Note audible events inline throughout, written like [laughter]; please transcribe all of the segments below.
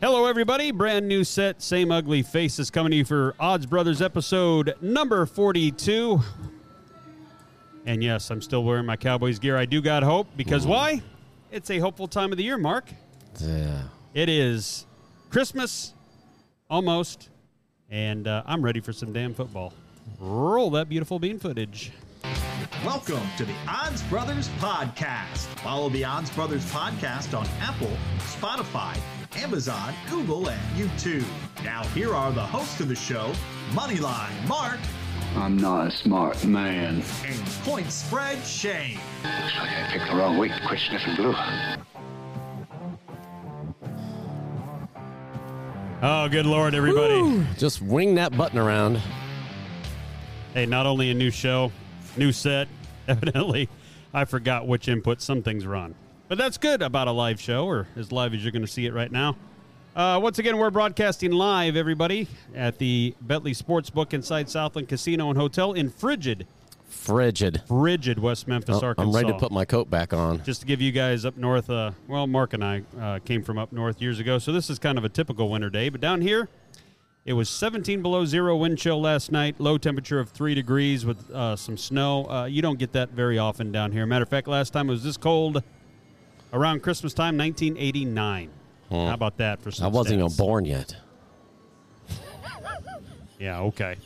Hello, everybody. Brand new set, same ugly faces coming to you for Odds Brothers episode number 42. And yes, I'm still wearing my Cowboys gear. I do got hope because why? It's a hopeful time of the year, Mark. Yeah. It is Christmas, almost, and uh, I'm ready for some damn football. Roll that beautiful bean footage. Welcome to the Odds Brothers Podcast. Follow the Odds Brothers Podcast on Apple, Spotify, Amazon, Google, and YouTube. Now, here are the hosts of the show Moneyline Mark I'm not a smart man. and Point Spread Shane. Looks like I picked the wrong week to quit sniffing glue. Oh, good lord, everybody. Just wing that button around. Hey, not only a new show, new set, [laughs] evidently, I forgot which input some things are on. But that's good about a live show, or as live as you're going to see it right now. Uh, once again, we're broadcasting live, everybody, at the Betly Sportsbook inside Southland Casino and Hotel in Frigid, Frigid. frigid West Memphis, Oh, Arkansas. I'm ready to put my coat back on. just to give you guys up north. Uh, well, Mark and I uh, came from up north years ago, so this is kind of a typical winter day. But down here, it was 17 below zero wind chill last night, low temperature of three degrees with uh, some snow. Uh, you don't get that very often down here. Matter of fact, last time it was this cold around Christmas time, 1989. How about that for some? I wasn't even born yet. [laughs] Yeah, okay.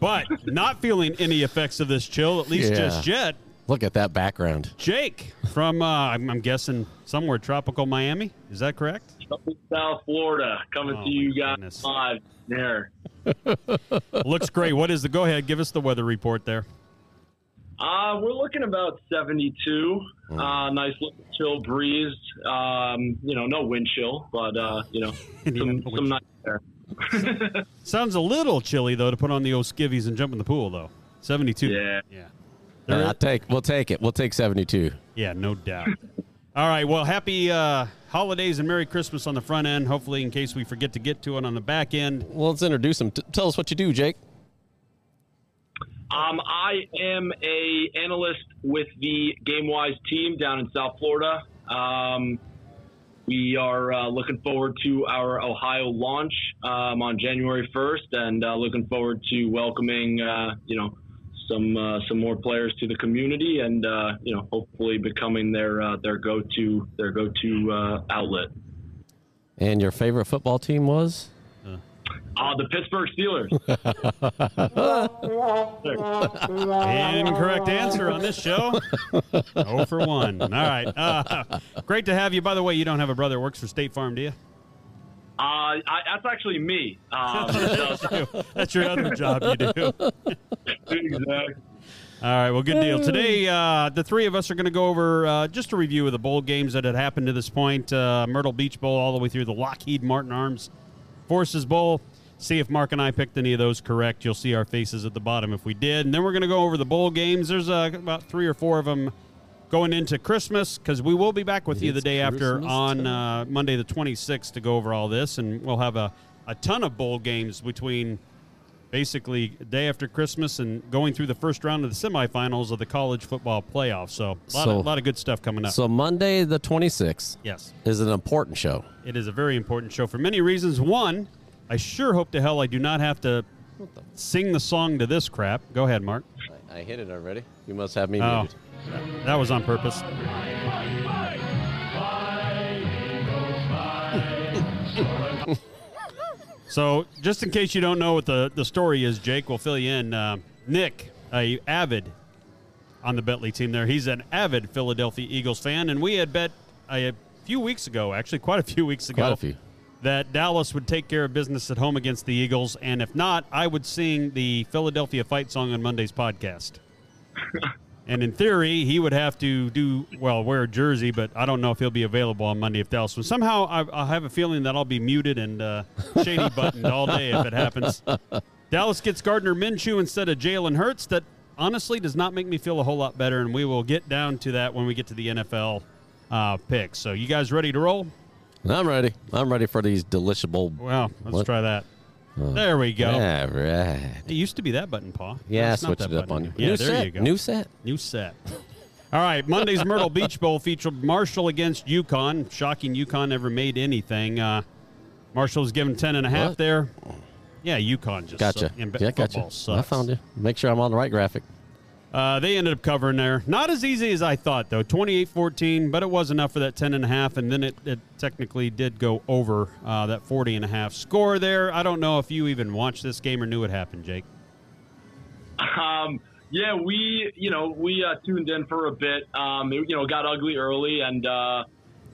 But not feeling any effects of this chill, at least Yeah. just yet. Look at that background. Jake from, uh, I'm, I'm guessing, somewhere tropical Miami. Is that correct? Up in South Florida, coming Oh, to you my guys goodness. live there. [laughs] Looks great. What is the go ahead? Give us the weather report there. Uh, we're looking about 72. Hmm. Uh, nice little chill breeze. Um, you know, no wind chill, but uh, you know, [laughs] some, some nice there. [laughs] Sounds a little chilly though to put on the old skivvies and jump in the pool though. Seventy two. Yeah. Yeah. Yeah, I'll take. We'll take it. We'll take 72. yeah, no doubt. All right. Well, happy uh, holidays and Merry Christmas on the front end. Hopefully, in case we forget to get to it on the back end. Well, let's introduce him. T- tell us what you do, Jake. Um, I am a analyst with the GameWise team down in South Florida. Um, we are uh, looking forward to our Ohio launch um, on January 1st, and uh, looking forward to welcoming uh, you know some uh, some more players to the community, and uh, you know hopefully becoming their uh, their go to their go to uh, outlet. And your favorite football team was? Uh, the Pittsburgh Steelers. [laughs] Incorrect answer on this show. [laughs] oh for one. All right. Uh, great to have you. By the way, you don't have a brother who works for State Farm, do you? Uh, I, that's actually me. [laughs] Um, so- That's your other job you do. [laughs] exactly. All right, well, good deal. Today, uh, the three of us are going to go over uh, just a review of the bowl games that had happened to this point uh, Myrtle Beach Bowl, all the way through the Lockheed Martin Armed Forces Bowl. See if Mark and I picked any of those correct. You'll see our faces at the bottom if we did. And then we're going to go over the bowl games. There's uh, about three or four of them going into Christmas because we will be back with you the It's day after on uh, Monday the 26th to go over all this. And we'll have a, a ton of bowl games between basically day after Christmas and going through the first round of the semifinals of the college football playoff. So a lot, So- of, lot of good stuff coming up. So Monday the 26th yes, is an important show. it is a very important show for many reasons. One, I sure hope to hell I do not have to sing the song to this crap. Go ahead, Mark. I, I hit it already. You must have me Oh, muted. That was on purpose. [laughs] so, just in case you don't know what the, the story is, Jake, we'll fill you in. Uh, Nick, a avid on the Betly team there, he's an avid Philadelphia Eagles fan, and we had bet a few weeks ago, actually quite a few weeks ago, Quite a few. that Dallas would take care of business at home against the Eagles, and if not, I would sing the Philadelphia fight song on Monday's podcast. [laughs] and in theory, he would have to do well, wear a jersey, but I don't know if he'll be available on Monday if Dallas. Somehow, I, I have a feeling that I'll be muted and uh, shady buttoned all day if it happens. [laughs] Dallas gets Gardner Minshew instead of Jalen Hurts. That honestly does not make me feel a whole lot better, and we will get down to that when we get to the NFL uh, picks. So, you guys ready to roll? I'm ready. I'm ready for these deliciable. Well, let's What? try that. There we go. All right. It used to be that button, Paw. Yeah, It's switch that it up on you. Yeah, New there set. you go. New set. New set. All right, Monday's Myrtle Beach Bowl featured Marshall against UConn. Shocking, UConn never made anything. Uh, Marshall was given ten and a half What? there. Yeah, UConn just Gotcha. suck- yeah, gotcha. football I found you. Make sure I'm on the right graphic. Uh, they ended up covering there. Not as easy as I thought, though. 28-14, but it was enough for that 10 and a half, and then it, it technically did go over uh, that 40 and a half score there. I don't know if you even watched this game or knew what happened, Jake. Um, yeah, we you know we uh, tuned in for a bit. Um, it, you know, got ugly early, and uh,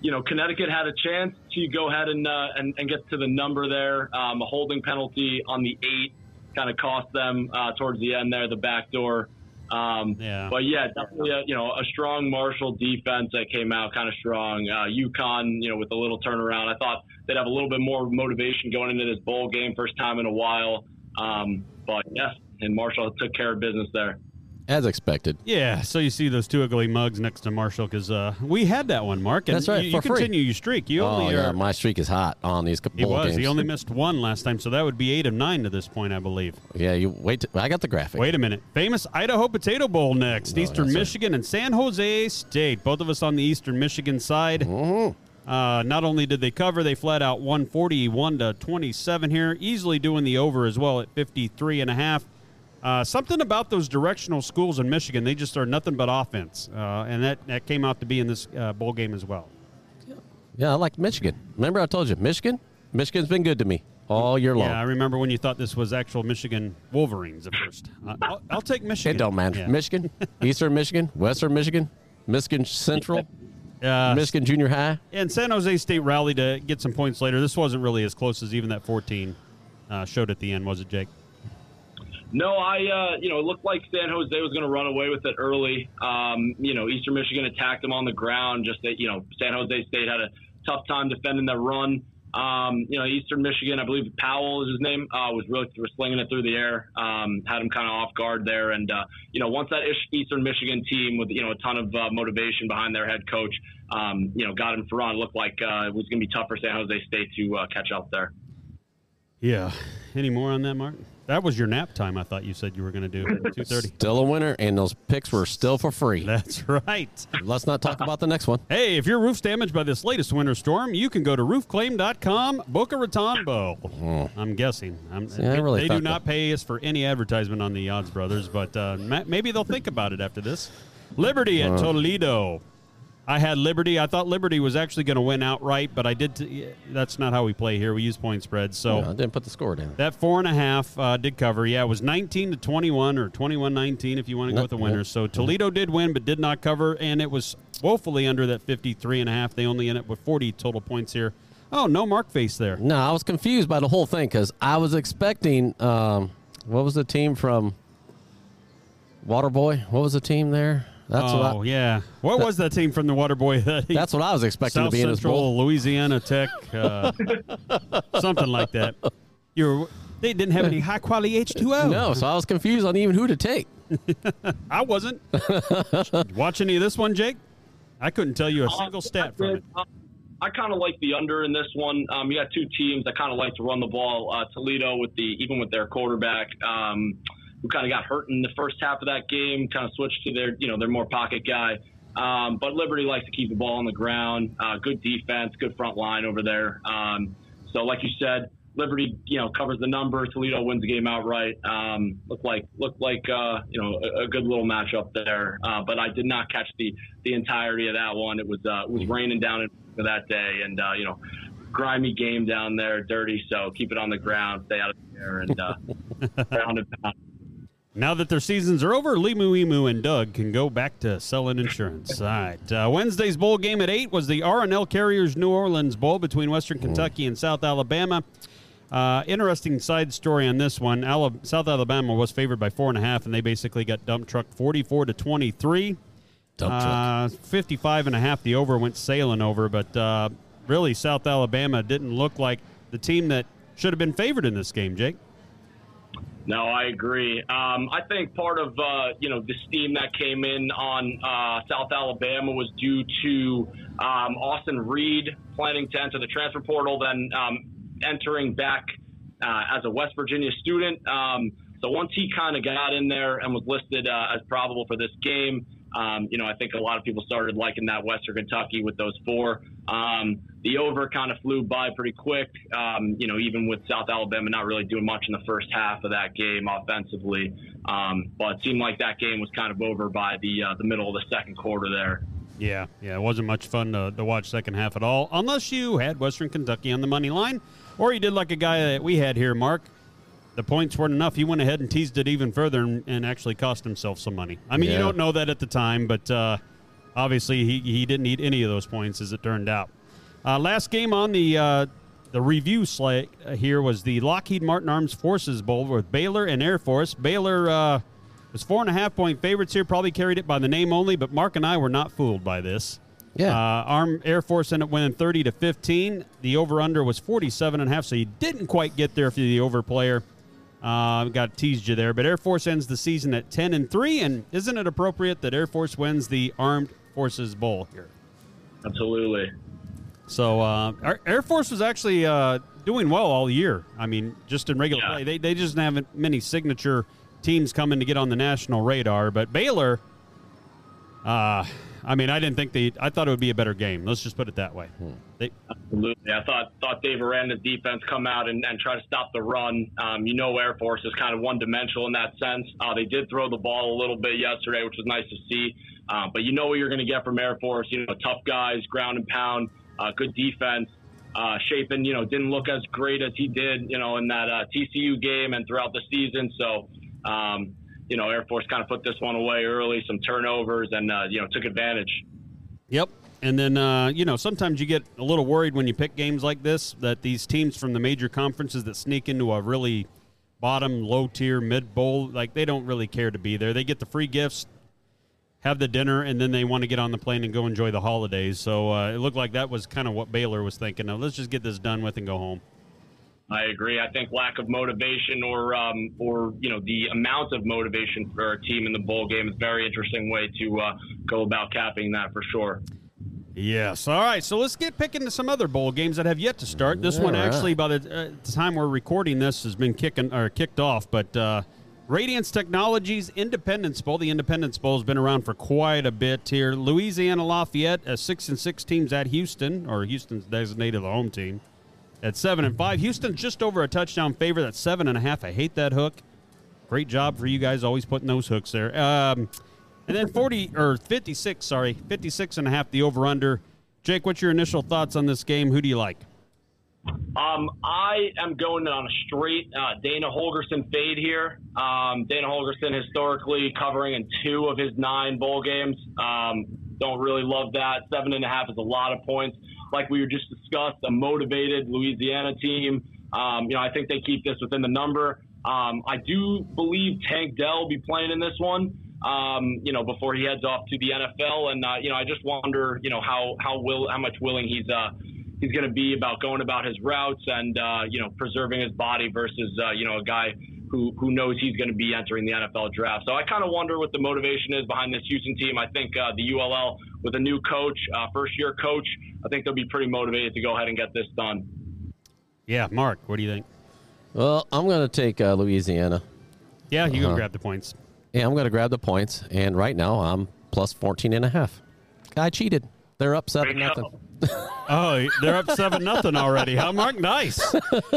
you know Connecticut had a chance to go ahead and uh, and, and get to the number there. Um, a holding penalty on the eight kind of cost them uh, towards the end there, the back door. Um, Yeah. But yeah, definitely a, you know a strong Marshall defense that came out kind of strong. Uh, UConn, you know, with a little turnaround, I thought they'd have a little bit more motivation going into this bowl game, first time in a while. Um, but yes, and Marshall took care of business there. As expected. Yeah, so you see those two ugly mugs next to Marshall because uh, we had that one, Mark. And That's right, You, you continue your streak. You Oh, only yeah. are. My streak is hot on these couple. he was. games. He only missed one last time, so that would be eight of nine to this point, I believe. yeah, you wait. t- I got the graphic. Wait a minute. Famous Idaho Potato Bowl next. Oh, Eastern that's right. Michigan and San Jose State. Both of us on the Eastern Michigan side. Mm-hmm. Uh, not only did they cover, they flat out 141 to 27 here, easily doing the over as well at 53 and a half. Uh, something about those directional schools in Michigan, they just are nothing but offense, uh, and that, that came out to be in this uh, bowl game as well. Yeah, I like Michigan. Remember, I told you Michigan. Michigan's been good to me all year long. Yeah, I remember when you thought this was actual Michigan Wolverines at first. Uh, I'll, I'll take Michigan. it don't matter. Yeah. Michigan, [laughs] Eastern Michigan, Western Michigan, Michigan Central, Uh, Michigan Junior High. And San Jose State rallied to get some points later. This wasn't really as close as even that 14 uh, showed at the end, was it, Jake? No, I, uh, you know, it looked like San Jose was going to run away with it early. Um, you know, Eastern Michigan attacked them on the ground. Just that, you know, San Jose State had a tough time defending their run. Um, you know, Eastern Michigan, I believe Powell is his name, uh, was really was slinging it through the air. Um, had him kind of off guard there, and uh, you know, once that Eastern Michigan team with you know a ton of uh, motivation behind their head coach, um, you know, got in front, looked like uh, it was going to be tough for San Jose State to uh, catch up there. Yeah. [sighs] Any more on that, Mark? That was your nap time. I thought you said you were going to do two thirty. [laughs] Still a winner, and those picks were still for free. That's right. [laughs] Let's not talk about the next one. Hey, if your roof's damaged by this latest winter storm, you can go to roofclaim.com, Boca Raton I'm guessing. I'm, Hmm. I really they do not that- pay us for any advertisement on the Odds Brothers, but uh, maybe they'll think about it after this. Liberty at Toledo. I had Liberty. I thought Liberty was actually going to win outright, but I did. T- that's not how we play here. We use point spreads. So I didn't put the score down. that four and a half uh, did cover. Yeah, it was 19 to 21 or 21 19 if you want to go with the yeah. winners. So Toledo did win, but did not cover, and it was woefully under that 53 and a half. They only end up with 40 total points here. Oh, no mark face there. No, I was confused by the whole thing because I was expecting. Um, what was the team from Waterboy? What was the team there? That's oh, what I, yeah. What was that team from the Waterboy? That he- that's what I was expecting South to be in this bowl. Louisiana Tech, uh, [laughs] something like that. You're. They didn't have any high quality H2O. No, so I was confused on even who to take. [laughs] I wasn't. Watch any of this one, Jake? I couldn't tell you a single stat from it. Uh, I kind of like the under in this one. Um, you got two teams that kind of like to run the ball. Uh, Toledo with the even with their quarterback, um, who kind of got hurt in the first half of that game, kind of switched to their you know their more pocket guy. Um, but Liberty likes to keep the ball on the ground. Uh, good defense, good front line over there. Um, so like you said, Liberty you know covers the number. Toledo wins the game outright. Um, looked like looked like uh, you know a, a good little matchup there. Uh, but I did not catch the the entirety of that one. It was uh, it was raining down in that day, and uh, you know, grimy game down there, dirty. So keep it on the ground, stay out of the air, and uh, [laughs] pound and pound. Now that their seasons are over, Limu Emu and Doug can go back to selling insurance. [laughs] All right. Uh, Wednesday's bowl game at 8 was the R&L Carriers New Orleans Bowl between Western Kentucky and South Alabama. Uh, interesting side story on this one. South Alabama was favored by four and a half, and they basically got dump truck 44 to 23. Dump truck. Uh, 55 and a half, the over went sailing over, but uh, really, South Alabama didn't look like the team that should have been favored in this game, Jake. No, I agree. Um, I think part of uh, you know the steam that came in on uh, South Alabama was due to um, Austin Reed planning to enter the transfer portal, then um, entering back uh, as a West Virginia student. Um, so once he kind of got in there and was listed uh, as probable for this game, Um, you know, I think a lot of people started liking that Western Kentucky with those four. The over kind of flew by pretty quick. Um, you know, even with South Alabama not really doing much in the first half of that game offensively, um, but it seemed like that game was kind of over by the uh, the middle of the second quarter there. Yeah, yeah, it wasn't much fun to, to watch second half at all, unless you had Western Kentucky on the money line, or you did like a guy that we had here, Mark. The points weren't enough. He went ahead and teased it even further and, and actually cost himself some money. I mean, you don't know that at the time, but uh, obviously he, he didn't need any of those points as it turned out. Uh, last game on the uh, the review slate uh, here was the Lockheed Martin Armed Forces Bowl with Baylor and Air Force. Baylor uh, was four and a half point favorites here, probably carried it by the name only, but Mark and I were not fooled by this. Yeah. Uh, Arm Air Force ended up winning 30 to 15. The over under was 47 and a half, so you didn't quite get there for the over player. Uh, got teased you there, but Air Force ends the season at 10 and 3. And isn't it appropriate that Air Force wins the Armed Forces Bowl here? Absolutely. So uh, our Air Force was actually uh, doing well all year. I mean, just in regular Yeah. play, they they just haven't many signature teams coming to get on the national radar. But Baylor, uh, I mean, I didn't think they. I thought it would be a better game. Let's just put it that way. They, Absolutely. I thought thought Dave Aranda's defense come out and, and try to stop the run. Um, you know, Air Force is kind of one dimensional in that sense. Uh, they did throw the ball a little bit yesterday, which was nice to see. Uh, but you know what you're going to get from Air Force. You know, tough guys, ground and pound, uh, good defense. Uh, Shapen, you know, didn't look as great as he did, you know, in that uh, TCU game and throughout the season. So, um, you know, Air Force kind of put this one away early, some turnovers, and uh, you know, took advantage. Yep. And then, uh, you know, sometimes you get a little worried when you pick games like this that these teams from the major conferences that sneak into a really bottom, low tier, mid bowl, like they don't really care to be there. They get the free gifts, have the dinner, and then they want to get on the plane and go enjoy the holidays. So uh, it looked like that was kind of what Baylor was thinking of. Let's just get this done with and go home. I agree. I think lack of motivation or um, or you know the amount of motivation for a team in the bowl game is a very interesting way to uh, go about capping that for sure. Yes. All right. So let's get picking to some other bowl games that have yet to start. This one All right. actually, by the, uh, the time we're recording this, has been kicking or kicked off. But uh, Radiance Technologies Independence Bowl. The Independence Bowl has been around for quite a bit here. Louisiana Lafayette, a six and six teams at Houston, or Houston's designated the home team at seven and five. Houston's just over a touchdown favor. That's seven and a half. I hate that hook. Great job for you guys always putting those hooks there. Um, and then 40 or 56, sorry, 56 and a half the over under. Jake, what's your initial thoughts on this game? Who do you like? Um, I am going on a straight uh, Dana Holgorsen fade here. Um, Dana Holgorsen historically covering in two of his nine bowl games. Um, don't really love that. Seven and a half is a lot of points. Like we were just discussed, a motivated Louisiana team. Um, you know, I think they keep this within the number. Um, I do believe Tank Dell will be playing in this one. Um, you know, before he heads off to the NFL, and uh, you know, I just wonder, you know, how how will how much willing he's uh, he's going to be about going about his routes and uh, you know preserving his body versus uh, you know a guy who who knows he's going to be entering the NFL draft. So I kind of wonder what the motivation is behind this Houston team. I think uh, the ULL with a new coach, uh, first year coach, I think they'll be pretty motivated to go ahead and get this done. Yeah, Mark, what do you think? Well, I'm going to take uh, Louisiana. Yeah, you Uh-huh. can grab the points. Yeah, I'm going to grab the points. And right now, I'm plus 14 and a half. I cheated. They're up 7 Great nothing. Job. Oh, they're up seven nothing already, huh, Mark? Nice.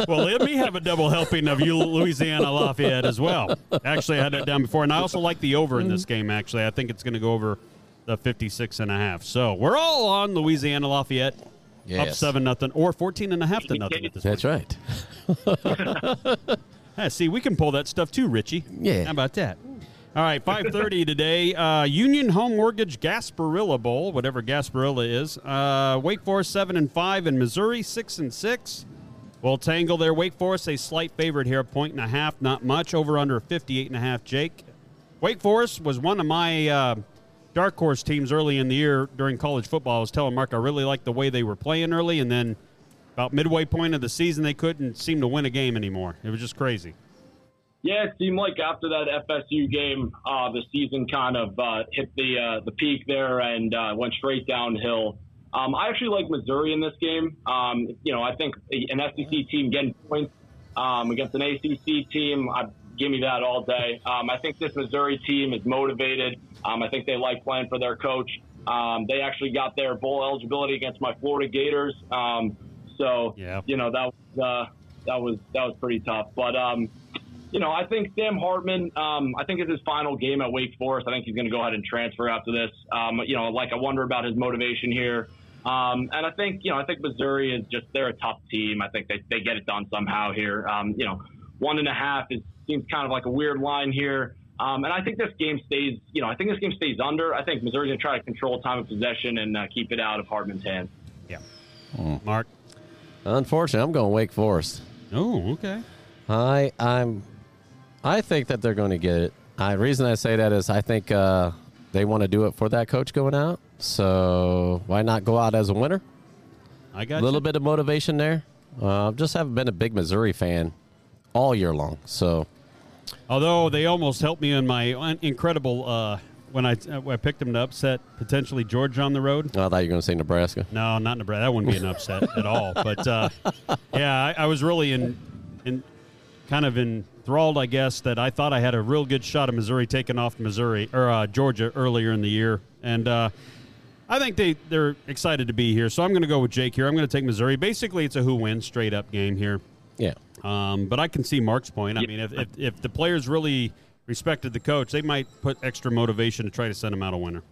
Well, let me have a double helping of you, Louisiana Lafayette, as well. Actually, I had that down before, and I also like the over in this mm-hmm. game. Actually, I think it's going to go over the 56 and a half. So we're all on Louisiana Lafayette, up seven nothing, or 14 and a half to nothing at this point. That's right. [laughs] Yeah, see, we can pull that stuff too, Richie. Yeah. How about that? All right, 5.30 today. Uh, Union Home Mortgage Gasparilla Bowl, whatever Gasparilla is. Uh, Wake Forest 7 and 5 and Missouri 6 and 6. Well, Tangle there. Wake Forest, a slight favorite here, a point and a half, not much. Over under 58 and a half, Jake. Wake Forest was one of my uh, dark horse teams early in the year during college football. I was telling Mark I really liked the way they were playing early, and then about midway point of the season, they couldn't seem to win a game anymore. It was just crazy. Yeah, it seemed like after that FSU game, uh, the season kind of uh, hit the uh, the peak there and uh, went straight downhill. Um, I actually like Missouri in this game. Um, you know, I think an SEC team getting points um, against an ACC team. I give me that all day. Um, I think this Missouri team is motivated. Um, I think they like playing for their coach. Um, they actually got their bowl eligibility against my Florida Gators. Um, so Yeah. you know that was uh, that was that was pretty tough. But um, you know, I think Sam Hartman. Um, I think it's his final game at Wake Forest. I think he's going to go ahead and transfer after this. Um, you know, like I wonder about his motivation here. Um, and I think you know, I think Missouri is just they're a tough team. I think they they get it done somehow here. Um, you know, one and a half is seems kind of like a weird line here. Um, and I think this game stays, you know, I think this game stays under. I think Missouri's going to try to control time of possession and uh, keep it out of Hartman's hands. Yeah. Mark. Unfortunately, I'm going Wake Forest. Oh, okay. I I'm I think that they're going to get it. I reason I say that is I think uh, they want to do it for that coach going out. So why not go out as a winner? I got a little you. bit of motivation there. Uh, just haven't been a big Missouri fan all year long. So Although they almost helped me in my incredible uh, when I uh, I picked them to upset potentially Georgia on the road. I thought you were going to say Nebraska. No, not Nebraska. That wouldn't be an upset at all. But uh, [laughs] yeah, I, I was really in, in kind of enthralled, I guess, that I thought I had a real good shot of Missouri taking off Missouri or uh, Georgia earlier in the year, and uh, I think they they're excited to be here. So I'm going to go with Jake here. I'm going to take Missouri. Basically, it's a who wins straight up game here. Yeah. Um, but I can see Mark's point. I mean, if, if, if the players really respected the coach, they might put extra motivation to try to send him out a winner.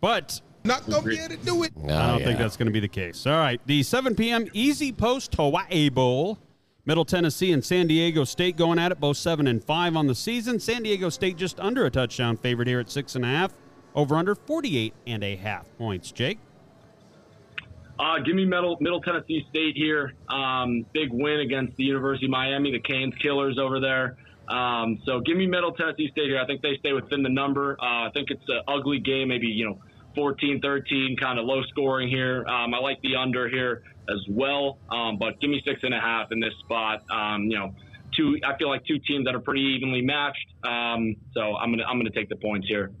But Not gonna be able to do it. I don't think that's going to be the case. All right, the 7 p.m. Easy Post Hawaii Bowl. Middle Tennessee and San Diego State going at it, both seven and five on the season. San Diego State just under a touchdown favorite here at six and a half. Over under 48 and a half points. Jake? Uh, give me Middle, Middle Tennessee State here. Um, big win against the University of Miami, the Canes Killers over there. Um, so give me Middle Tennessee State here. I think they stay within the number. Uh, I think it's an ugly game, maybe, you know, 14 13, kind of low scoring here. Um, I like the under here as well. Um, but give me six and a half in this spot. Um, you know, two, I feel like two teams that are pretty evenly matched. Um, so I'm going to, I'm going to take the points here.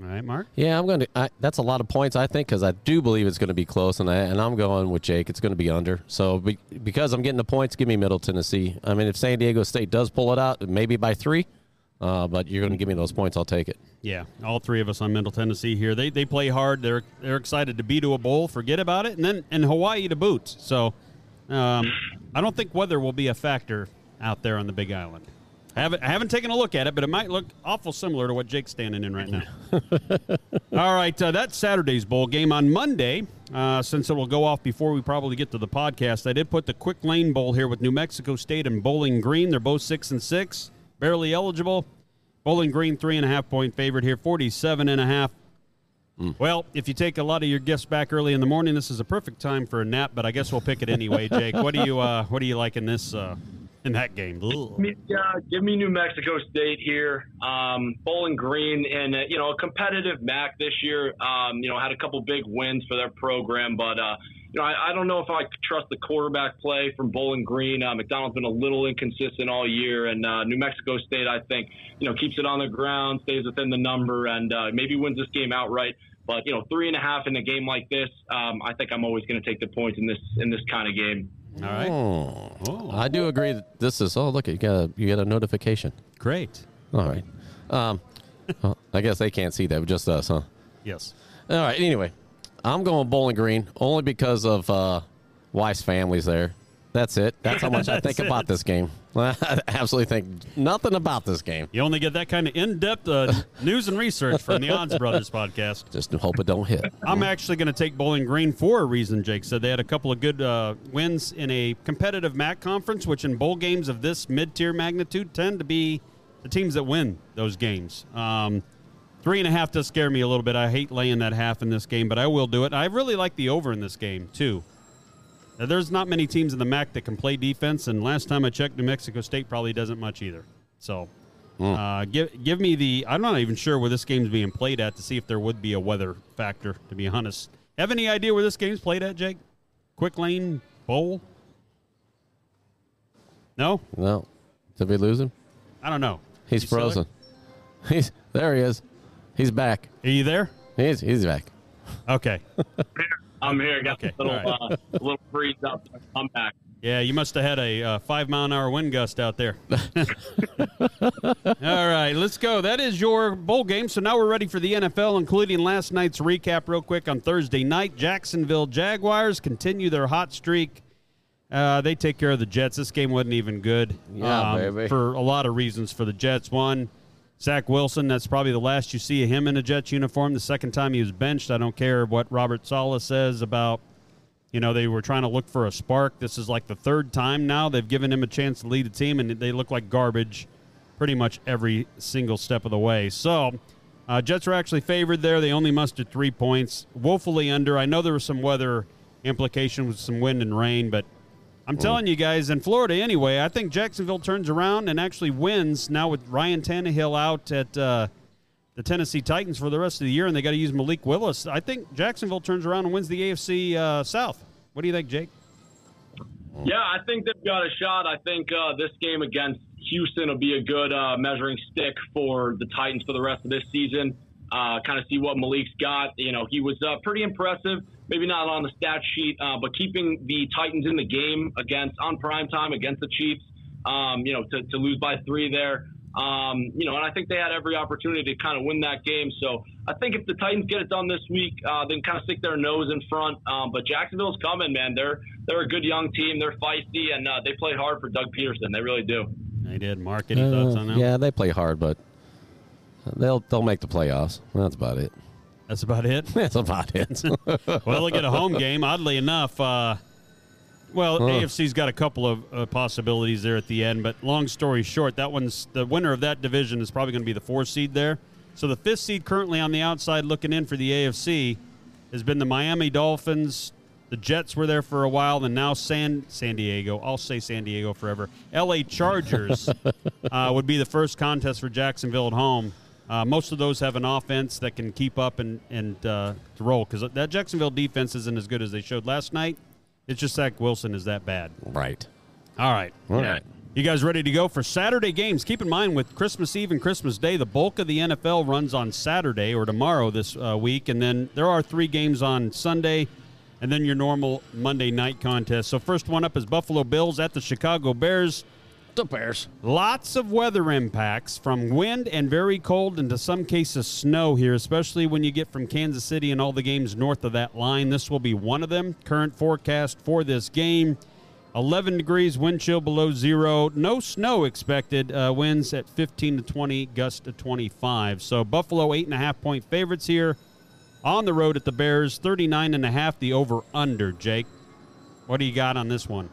All right, Mark? Yeah, I'm going to. I, that's a lot of points, I think, because I do believe it's going to be close, and I and I'm going with Jake. It's going to be under. So be, because I'm getting the points, give me Middle Tennessee. I mean, if San Diego State does pull it out, maybe by three, uh, but you're going to give me those points, I'll take it. Yeah, all three of us on Middle Tennessee here. They they play hard. They're they're excited to be to a bowl. Forget about it, and then and Hawaii to boot. So, um, I don't think weather will be a factor out there on the Big Island. I haven't I haven't taken a look at it, but it might look awful similar to what Jake's standing in right now. [laughs] all right, uh, that's Saturday's bowl game on Monday. Uh, since it will go off before we probably get to the podcast, I did put the Quick Lane Bowl here with New Mexico State and Bowling Green. They're both six and six, barely eligible. Bowling Green, three and a half point favorite here, 47 and a half. Well, if you take a lot of your gifts back early in the morning, this is a perfect time for a nap. But I guess we'll pick it anyway, [laughs] Jake. What do you uh, What do you like in this uh, in that game? Ugh. Me- Yeah, give me New Mexico State here. Um, Bowling Green and uh, you know a competitive MAC this year. Um, you know had a couple big wins for their program, but uh, you know I, I don't know if I trust the quarterback play from Bowling Green. Uh, McDonald's been a little inconsistent all year, and uh, New Mexico State I think you know keeps it on the ground, stays within the number, and uh, maybe wins this game outright. But you know three and a half in a game like this, um, I think I'm always going to take the points in this in this kind of game. All right. Oh, I do agree that this is. Oh, look, you got a you got a notification. Great. All right. Um, well, I guess they can't see that, but just us, huh? Yes. All right. Anyway, I'm going Bowling Green only because of uh, Weiss families there. That's it. That's how much I [laughs] think That's about this game. [laughs] I absolutely think nothing about this game. You only get that kind of in depth uh, news and research from the Odds Brothers podcast. Just hope it don't hit. I'm actually going to take Bowling Green for a reason. Jake said they had a couple of good uh, wins in a competitive MAC conference, which in bowl games of this mid-tier magnitude tend to be the teams that win those games. Um, three and a half does scare me a little bit. I hate laying that half in this game, but I will do it. I really like the over in this game too. Now, there's not many teams in the MAC that can play defense, and last time I checked, New Mexico State probably doesn't much either. So, uh, give give me the. I'm not even sure where this game's being played at to see if there would be a weather factor. To be honest, have any idea where this game's played at, Jake? Quick Lane Bowl? No, No, did we lose him? I don't know. He's You frozen. [laughs] He's there. He is. He's back. Are you there? He's he's back. Okay. [laughs] I'm here. Got Okay, a little all uh, a little freeze up. I'm back. Yeah, you must have had a uh, five mile an hour wind gust out there. [laughs] All right, let's go. That is your bowl game. So now we're ready for the NFL, including last night's recap, real quick on Thursday night. Jacksonville Jaguars continue their hot streak. Uh, they take care of the Jets. This game wasn't even good. Yeah, um, baby. For a lot of reasons for the Jets. One, Zach Wilson, that's probably the last you see of him in a Jets uniform. The second time he was benched, I don't care what Robert Saleh says about you know, they were trying to look for a spark. This is like the third time now they've given him a chance to lead the team, and they look like garbage pretty much every single step of the way. So, uh, Jets are actually favored there. They only mustered three points, woefully under. I know there was some weather implication with some wind and rain, but I'm telling you guys, in Florida anyway, I think Jacksonville turns around and actually wins now with Ryan Tannehill out at uh, the Tennessee Titans for the rest of the year, and they got to use Malik Willis. I think Jacksonville turns around and wins the AFC uh, South. What do you think, Jake? Yeah, I think they've got a shot. I think uh, this game against Houston will be a good uh, measuring stick for the Titans for the rest of this season. Uh, kind of see what Malik's got. You know, he was uh, pretty impressive. Maybe not on the stat sheet, uh, but keeping the Titans in the game against on prime time against the Chiefs. Um, you know, to, to lose by three there. Um, you know, and I think they had every opportunity to kind of win that game. So I think if the Titans get it done this week, uh, they can kind of stick their nose in front. Um, but Jacksonville's coming, man. They're they're a good young team. They're feisty, and uh, they play hard for Doug Pederson. They really do. They did. Mark, any Uh, thoughts on that? yeah, they play hard, but they'll they'll make the playoffs. That's about it. That's about it. [laughs] That's about it. [laughs] well, they get a home game. Oddly enough, uh, well, Huh. AFC's got a couple of uh, possibilities there at the end. But long story short, that one's the winner of that division is probably going to be the four seed there. So the fifth seed currently on the outside looking in for the AFC has been the Miami Dolphins. The Jets were there for a while, and now San San Diego. I'll say San Diego forever. L.A. Chargers [laughs] uh, would be the first contest for Jacksonville at home. Uh, most of those have an offense that can keep up and and uh, to roll because that Jacksonville defense isn't as good as they showed last night. It's just Zach Wilson is that bad. right. All right. All right. You guys ready to go for Saturday games? Keep in mind with Christmas Eve and Christmas Day, the bulk of the NFL runs on Saturday or tomorrow this uh, week, and then there are three games on Sunday, and then your normal Monday night contest. So first one up is Buffalo Bills at the Chicago Bears. The Bears. Lots of weather impacts from wind and very cold, and to some cases snow here, especially when you get from Kansas City and all the games north of that line. This will be one of them. Current forecast for this game 11 degrees, wind chill below zero. No snow expected. Uh, winds at 15 to 20, gust to 25. So Buffalo, eight and a half point favorites here on the road at the Bears. 39 and a half, the over under. Jake, what do you got on this one?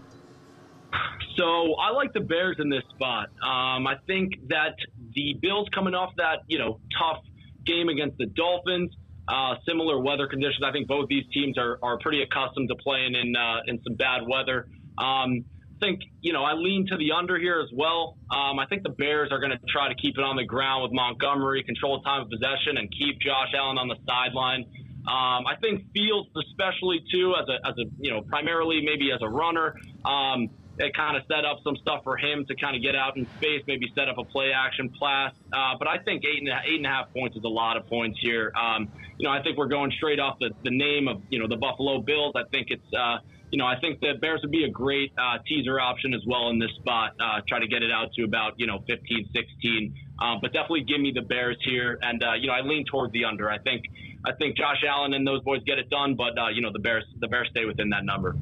So I like the Bears in this spot. Um, I think that the Bills coming off that you know tough game against the Dolphins, uh, similar weather conditions. I think both these teams are, are pretty accustomed to playing in uh, in some bad weather. Um, I think you know I lean to the under here as well. Um, I think the Bears are going to try to keep it on the ground with Montgomery, control time of possession, and keep Josh Allen on the sideline. Um, I think Fields, especially too, as a as a you know primarily maybe as a runner. Um, they kind of set up some stuff for him to kind of get out in space, maybe set up a play action pass. Uh, but I think eight and, a, eight and a half points is a lot of points here. Um, you know, I think we're going straight off the, the name of, you know, the Buffalo Bills. I think it's, uh, you know, I think the Bears would be a great uh, teaser option as well in this spot. Uh, try to get it out to about, you know, 15, 16. Um, but definitely give me the Bears here. And, uh, you know, I lean toward the under. I think, I think Josh Allen and those boys get it done, but, uh, you know, the Bears, the Bears stay within that number.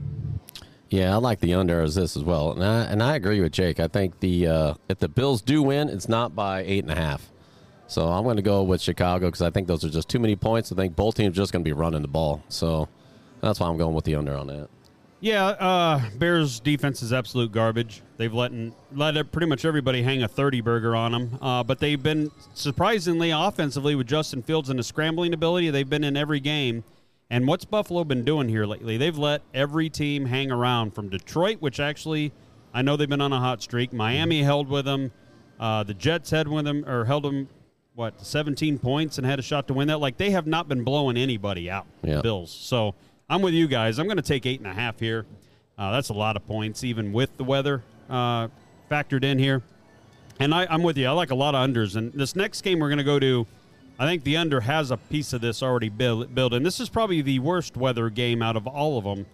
Yeah, I like the under as this as well, and I and I agree with Jake. I think the uh, if the Bills do win, it's not by eight and a half. So I'm going to go with Chicago because I think those are just too many points. I think both teams just going to be running the ball. So that's why I'm going with the under on that. Yeah, uh, Bears defense is absolute garbage. They've let let pretty much everybody hang a thirty burger on them, uh, but they've been surprisingly offensively with Justin Fields and the scrambling ability. They've been in every game. And what's Buffalo been doing here lately? They've let every team hang around from Detroit, which actually I know they've been on a hot streak. Miami held with them. Uh, the Jets had with them or held them what 17 points and had a shot to win that. Like they have not been blowing anybody out. Yeah. Bills. So I'm with you guys. I'm going to take eight and a half here. Uh, that's a lot of points, even with the weather uh, factored in here. And I, I'm with you. I like a lot of unders. And this next game we're going to go to, I think the under has a piece of this already built. built in. This is probably the worst weather game out of all of them.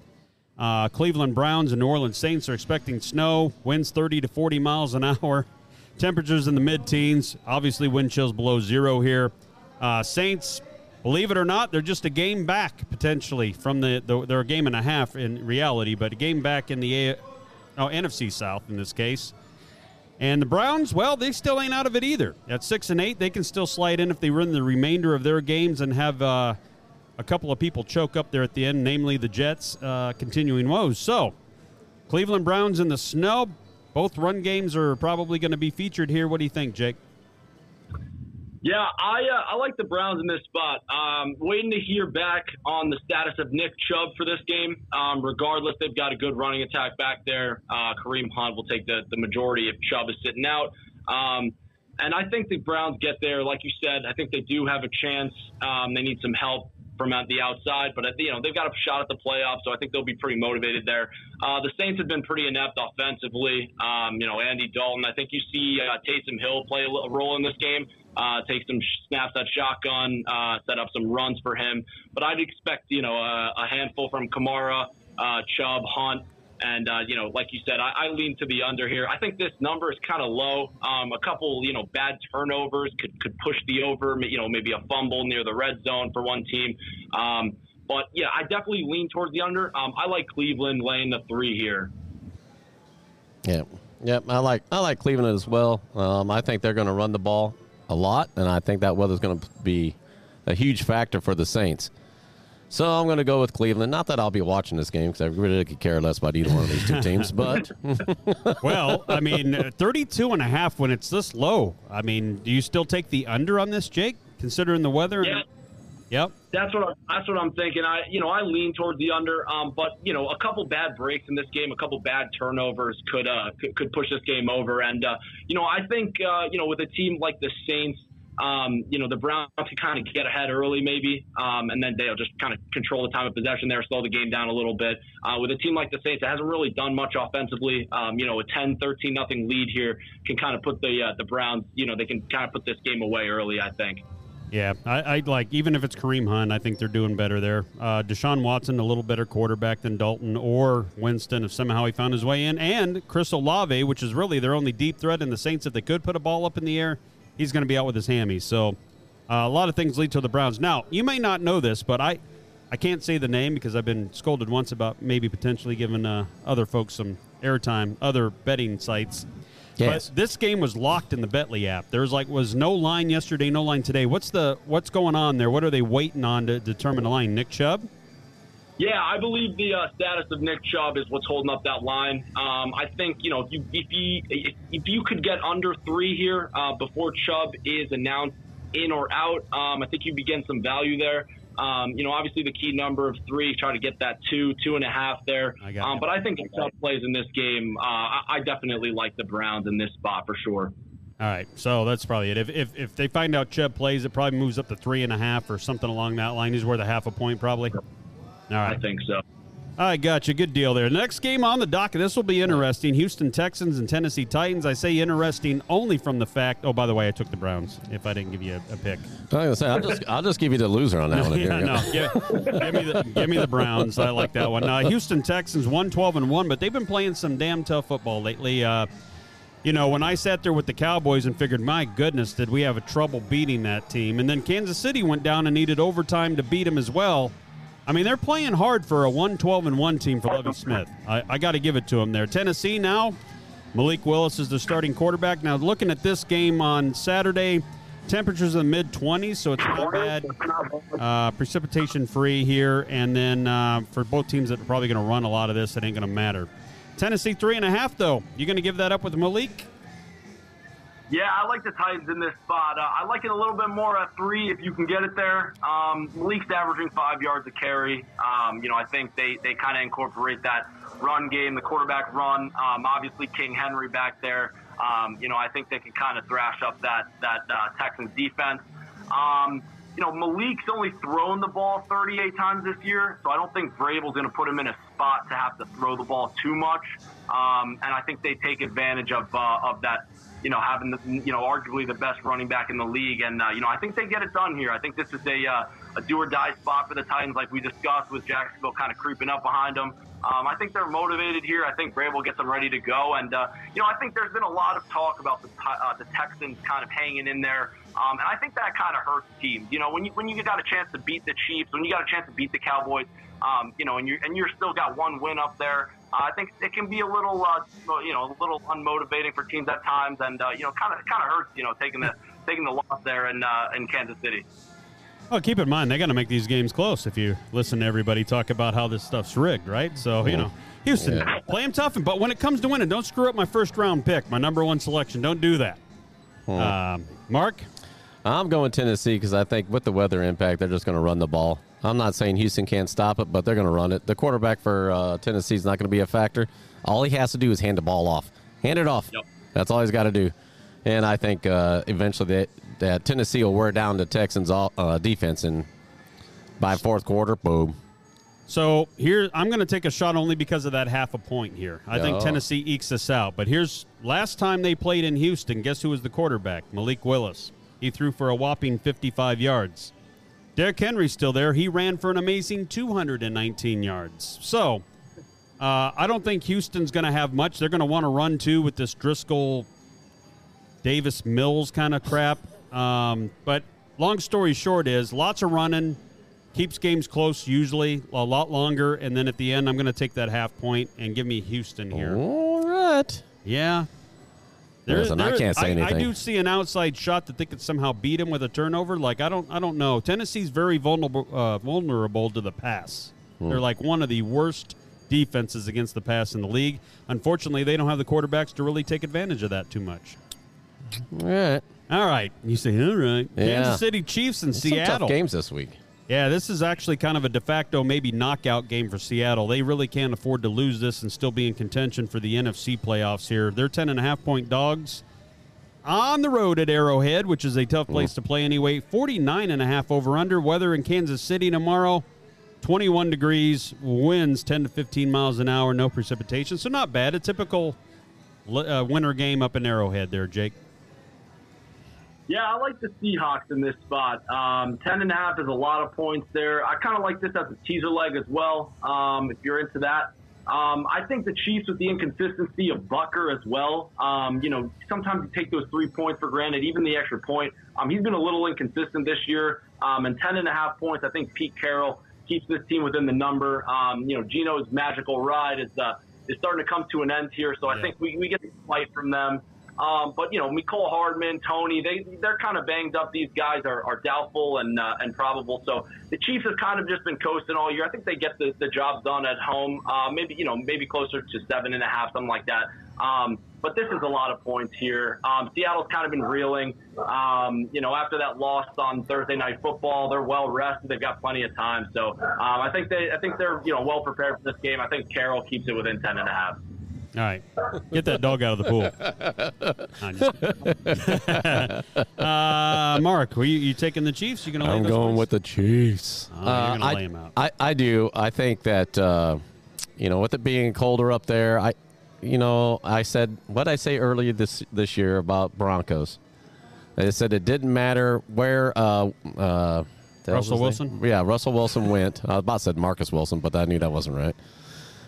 Uh, Cleveland Browns and New Orleans Saints are expecting snow, winds 30 to 40 miles an [laughs] hour, temperatures in the mid teens. Obviously, wind chills below zero here. Uh, Saints, believe it or not, they're just a game back potentially from the, the they're a game and a half in reality, but a game back in the a- oh, NFC South in this case. And the Browns, well, they still ain't out of it either. At six and eight, they can still slide in if they win the remainder of their games and have uh, a couple of people choke up there at the end, namely the Jets, uh, continuing woes. So, Cleveland Browns in the snow. Both run games are probably going to be featured here. What do you think, Jake? Yeah, I uh, I like the Browns in this spot. Um, waiting to hear back on the status of Nick Chubb for this game. Um, regardless, they've got a good running attack back there. Uh, Kareem Hunt will take the, the majority if Chubb is sitting out. Um, and I think the Browns get there, like you said. I think they do have a chance. Um, they need some help from out the outside, but you know they've got a shot at the playoffs, so I think they'll be pretty motivated there. Uh, the Saints have been pretty inept offensively. Um, you know, Andy Dalton. I think you see uh, Taysom Hill play a role in this game. Uh, take some snaps at shotgun, uh, set up some runs for him. But I'd expect you know a, a handful from Kamara, uh, Chubb, Hunt. And uh, you know, like you said, I, I lean to the under here. I think this number is kind of low. Um, a couple, you know, bad turnovers could could push the over. You know, maybe a fumble near the red zone for one team. Um, but yeah, I definitely lean towards the under. Um, I like Cleveland laying the three here. Yeah, yeah, I like I like Cleveland as well. Um, I think they're going to run the ball a lot, and I think that weather's going to be a huge factor for the Saints. So I'm going to go with Cleveland. Not that I'll be watching this game because I really could care less about either one of these two teams, but [laughs] well, I mean, 32 and a half when it's this low. I mean, do you still take the under on this, Jake, considering the weather? Yeah. Yep. That's what I, that's what I'm thinking. I you know I lean towards the under, um, but you know a couple bad breaks in this game, a couple bad turnovers could uh could, could push this game over. And uh, you know I think uh, you know with a team like the Saints, um, you know, the Browns can kind of get ahead early, maybe, um, and then they'll just kind of control the time of possession there, slow the game down a little bit. Uh, with a team like the Saints, that hasn't really done much offensively. Um, you know, a 10, 13 nothing lead here can kind of put the uh, the Browns, you know, they can kind of put this game away early. I think. Yeah, I, I like even if it's Kareem Hunt, I think they're doing better there. Uh, Deshaun Watson, a little better quarterback than Dalton or Winston, if somehow he found his way in, and Chris Olave, which is really their only deep threat in the Saints. If they could put a ball up in the air, he's going to be out with his hammy. So uh, a lot of things lead to the Browns. Now, you may not know this, but I, I can't say the name because I've been scolded once about maybe potentially giving uh, other folks some airtime, other betting sites. Yes. But this game was locked in the Betly app. There's like was no line yesterday, no line today. What's the what's going on there? What are they waiting on to determine the line? Nick Chubb? Yeah, I believe the uh, status of Nick Chubb is what's holding up that line. Um, I think you know if you if you if you could get under three here uh, before Chubb is announced in or out, um, I think you begin some value there. Um, you know, obviously the key number of three, try to get that two, two and a half there. I Um, but I think if Chubb plays in this game, uh, I, definitely like the Browns in this spot for sure. All right, so that's probably it. If, if if they find out Chubb plays, it probably moves up to three and a half or something along that line. He's worth a half a point probably. All I think so. I got you. Good deal there. The Next game on the docket. This will be interesting. Houston Texans and Tennessee Titans. I say interesting only from the fact. Oh, by the way, I took the Browns. If I didn't give you a, a pick. I was say, I'll just I'll just give you the loser on that one. [laughs] yeah, no. Give, give me the give me the Browns. I like that one. Uh, Houston Texans one twelve and one, but they've been playing some damn tough football lately. Uh, you know, when I sat there with the Cowboys and figured, my goodness, did we have a trouble beating that team? And then Kansas City went down and needed overtime to beat them as well. I mean, they're playing hard for a 112 and 1 team for Lovie Smith. I, I got to give it to him there. Tennessee now, Malik Willis is the starting quarterback. Now, looking at this game on Saturday, temperatures in the mid 20s, so it's not bad. Uh, precipitation free here. And then uh, for both teams that are probably going to run a lot of this, it ain't going to matter. Tennessee, three and a half, though. You going to give that up with Malik? Yeah, I like the Titans in this spot. Uh, I like it a little bit more at three if you can get it there. Um, Malik's averaging five yards a carry. Um, you know, I think they, they kind of incorporate that run game, the quarterback run. Um, obviously, King Henry back there. Um, you know, I think they can kind of thrash up that that uh, Texans defense. Um, you know, Malik's only thrown the ball 38 times this year, so I don't think Vrabel's going to put him in a spot to have to throw the ball too much. Um, and I think they take advantage of uh, of that you know, having the, you know, arguably the best running back in the league. And, uh, you know, I think they get it done here. I think this is a, uh, a do or die spot for the Titans, like we discussed with Jacksonville kind of creeping up behind them. Um, I think they're motivated here. I think Vrabel will get them ready to go. And, uh, you know, I think there's been a lot of talk about the, uh, the Texans kind of hanging in there. Um, and I think that kind of hurts teams. You know, when you, when you got a chance to beat the Chiefs, when you got a chance to beat the Cowboys, um, you know, and you're, and you're still got one win up there, uh, I think it can be a little, uh, you know, a little unmotivating for teams at times. And, uh, you know, kind of kind of hurts, you know, taking the, taking the loss there in, uh, in Kansas City. Well, keep in mind they got to make these games close. If you listen to everybody talk about how this stuff's rigged, right? So you know, Houston, Yeah. play them tough, but when it comes to winning, don't screw up my first round pick, my number one selection. Don't do that. Um, Mark, I'm going Tennessee because I think with the weather impact, they're just going to run the ball. I'm not saying Houston can't stop it, but they're going to run it. The quarterback for uh, Tennessee is not going to be a factor. All he has to do is hand the ball off. Hand it off. Yep. That's all he's got to do. And I think uh, eventually that, that Tennessee will wear down the Texans' all, uh, defense, and by fourth quarter, boom. So here, I'm going to take a shot only because of that half a point here. I think Oh. Tennessee ekes this out. But here's last time they played in Houston. Guess who was the quarterback? Malik Willis. He threw for a whopping 55 yards. Derrick Henry's still there. He ran for an amazing 219 yards. So uh, I don't think Houston's going to have much. They're going to want to run too with this Driskel, Davis Mills kind of crap. Um, but long story short is lots of running keeps games close usually a lot longer and then at the end i'm going to take that half point and give me houston here All right. yeah Listen, I can't say I, anything. do see an outside shot that they could somehow beat him with a turnover. Like I don't, I don't know. Tennessee's very vulnerable, uh, vulnerable to the pass. Hmm. They're like one of the worst defenses against the pass in the league. Unfortunately, they don't have the quarterbacks to really take advantage of that too much. All right. All right, you say all right. Yeah. Kansas City Chiefs and Seattle. tough games this week. Yeah, this is actually kind of a de facto maybe knockout game for Seattle. They really can't afford to lose this and still be in contention for the NFC playoffs here. They're 10 and a half point dogs on the road at Arrowhead, which is a tough place to play anyway. 49 and a half over under. Weather in Kansas City tomorrow. 21 degrees, winds 10 to 15 miles an hour, no precipitation. So not bad. A typical uh, winter game up in Arrowhead there, Jake. Yeah, I like the Seahawks in this spot. Um, ten and a half is a lot of points there. I kind of like this as a teaser leg as well. Um, if you're into that, um, I think the Chiefs with the inconsistency of Butker as well. Um, you know, sometimes you take those three points for granted, even the extra point. Um, he's been a little inconsistent this year. Um, and ten and a half points, I think Pete Carroll keeps this team within the number. Um, you know, Gino's magical ride is uh, is starting to come to an end here, so I Yeah. think we, we get a fight from them. Um, but you know, Mecole Hardman, Toney, they they're kind of banged up. These guys are, are doubtful and uh, and probable. So the Chiefs have kind of just been coasting all year. I think they get the, the job done at home. Uh, maybe you know maybe closer to seven and a half, something like that. Um, but this is a lot of points here. Um, Seattle's kind of been reeling. Um, you know, after that loss on Thursday Night Football, they're well rested. They've got plenty of time. So um, I think they I think they're you know well prepared for this game. I think Carroll keeps it within ten and a half. All right, get that dog out of the pool. [laughs] [laughs] Uh, Mark, were you, you taking the Chiefs? You gonna? lay I'm going points? with the Chiefs. Oh, you're gonna I, lay 'em out. I, I do. I think that uh, you know, with it being colder up there, I, you know, I said what I say earlier this this year about Broncos. I said it didn't matter where. Uh, uh, Russell? Wilson? Yeah, Russell Wilson went. I was about to say Marcus Wilson, but I knew that wasn't right.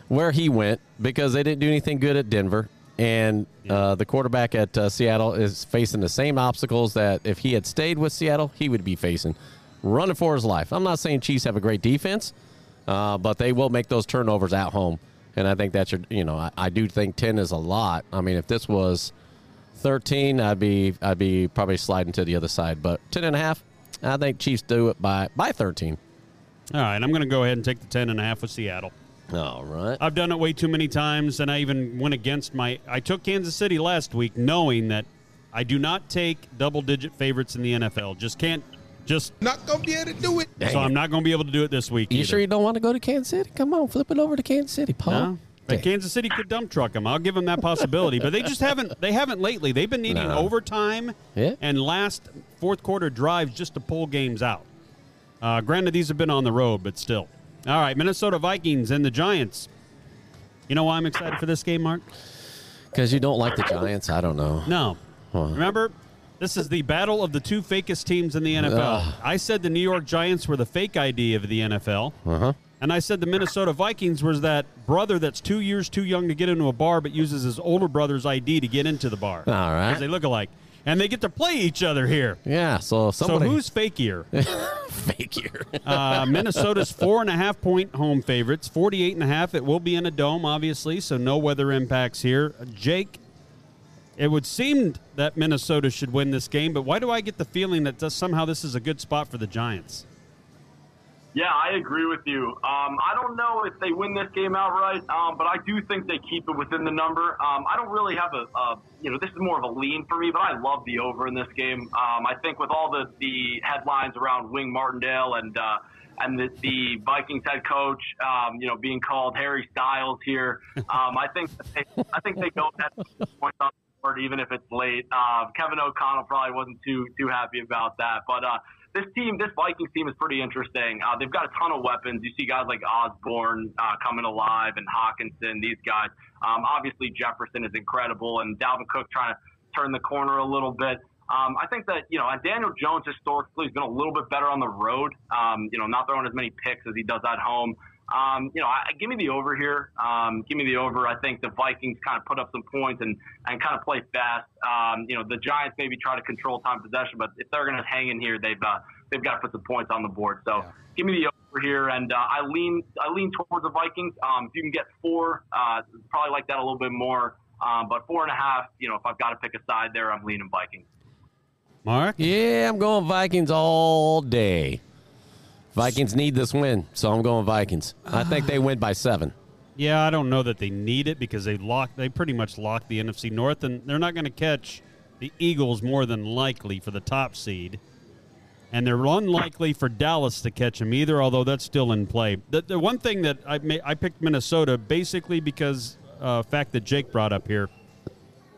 Where he went because they didn't do anything good at Denver, and uh, the quarterback at uh, Seattle is facing the same obstacles that if he had stayed with Seattle, he would be facing, running for his life. I'm not saying Chiefs have a great defense, uh, but they will make those turnovers at home, and I think that's your, you know, I, I do think ten is a lot. I mean, if this was 13, I'd be I'd be probably sliding to the other side, but 10 and a half, I think Chiefs do it by by 13. All right, I'm going to go ahead and take the 10 and a half with Seattle. All right. I've done it way too many times, and I even went against my. I took Kansas City last week, knowing that I do not take double-digit favorites in the NFL. Just can't. Just Not gonna be able to do it. Dang so it. I'm not going to be able to do it this week. You either. sure you don't want to go to Kansas City? Come on, flip it over to Kansas City, Paul. No? But Kansas City could dump truck them. I'll give them that possibility. but they just haven't. They haven't lately. They've been needing No. overtime Yeah. and last fourth quarter drives just to pull games out. Uh, granted, these have been on the road, but still. All right, Minnesota Vikings and the Giants. You know why I'm excited for this game, Mark? Because you don't like the Giants? I don't know. No. Huh. Remember, this is the battle of the two fakest teams in the NFL. I said the New York Giants were the fake ID of the NFL. Uh huh. And I said the Minnesota Vikings was that brother that's two years too young to get into a bar, but uses his older brother's ID to get into the bar. All right. 'Cause they look alike, and they get to play each other here. Yeah. So somebody So who's fakier? [laughs] [laughs] Uh, Minnesota's four and a half point home favorites, 48 and a half. It will be in a dome, obviously, so no weather impacts here. Jake, it would seem that Minnesota should win this game, but why do I get the feeling that somehow this is a good spot for the Giants? Yeah, I agree with you. Um, I don't know if they win this game outright, um, but I do think they keep it within the number. Um, I don't really have a, a, you know, this is more of a lean for me, but I love the over in this game. Um, I think with all the, the headlines around Wink Martindale and uh, and the, the Vikings head coach, um, you know, being called Harry Styles here, um, I think they, I think they go on the board even if it's late. Uh, Kevin O'Connell probably wasn't too too happy about that, but. Uh, this team, this Vikings team is pretty interesting. Uh, they've got a ton of weapons. You see guys like Osborn uh, coming alive and Hockenson, these guys. Um, obviously, Jefferson is incredible, and Dalvin Cook trying to turn the corner a little bit. Um, I think that, you know, Daniel Jones historically has been a little bit better on the road, um, you know, not throwing as many picks as he does at home. Um, you know, I, give me the over here. Um, give me the over. I think the Vikings kind of put up some points and, and kind of play fast. Um, you know, the Giants maybe try to control time possession, but if they're going to hang in here, they've uh, they've got to put some points on the board. So Yeah. give me the over here, and uh, I lean I lean towards the Vikings. Um, if you can get four, uh, probably like that a little bit more. Um, but four and a half, you know, if I've got to pick a side there, I'm leaning Vikings. Mark? Yeah, I'm going Vikings all day. Vikings need this win, so I'm going Vikings. I think they win by seven. Yeah, I don't know that they need it because they lock they pretty much locked the NFC North and they're not going to catch the Eagles more than likely for the top seed. And they're unlikely for Dallas to catch them either, although that's still in play. The, the one thing that I ma- I picked Minnesota basically because uh, fact that Jake brought up here.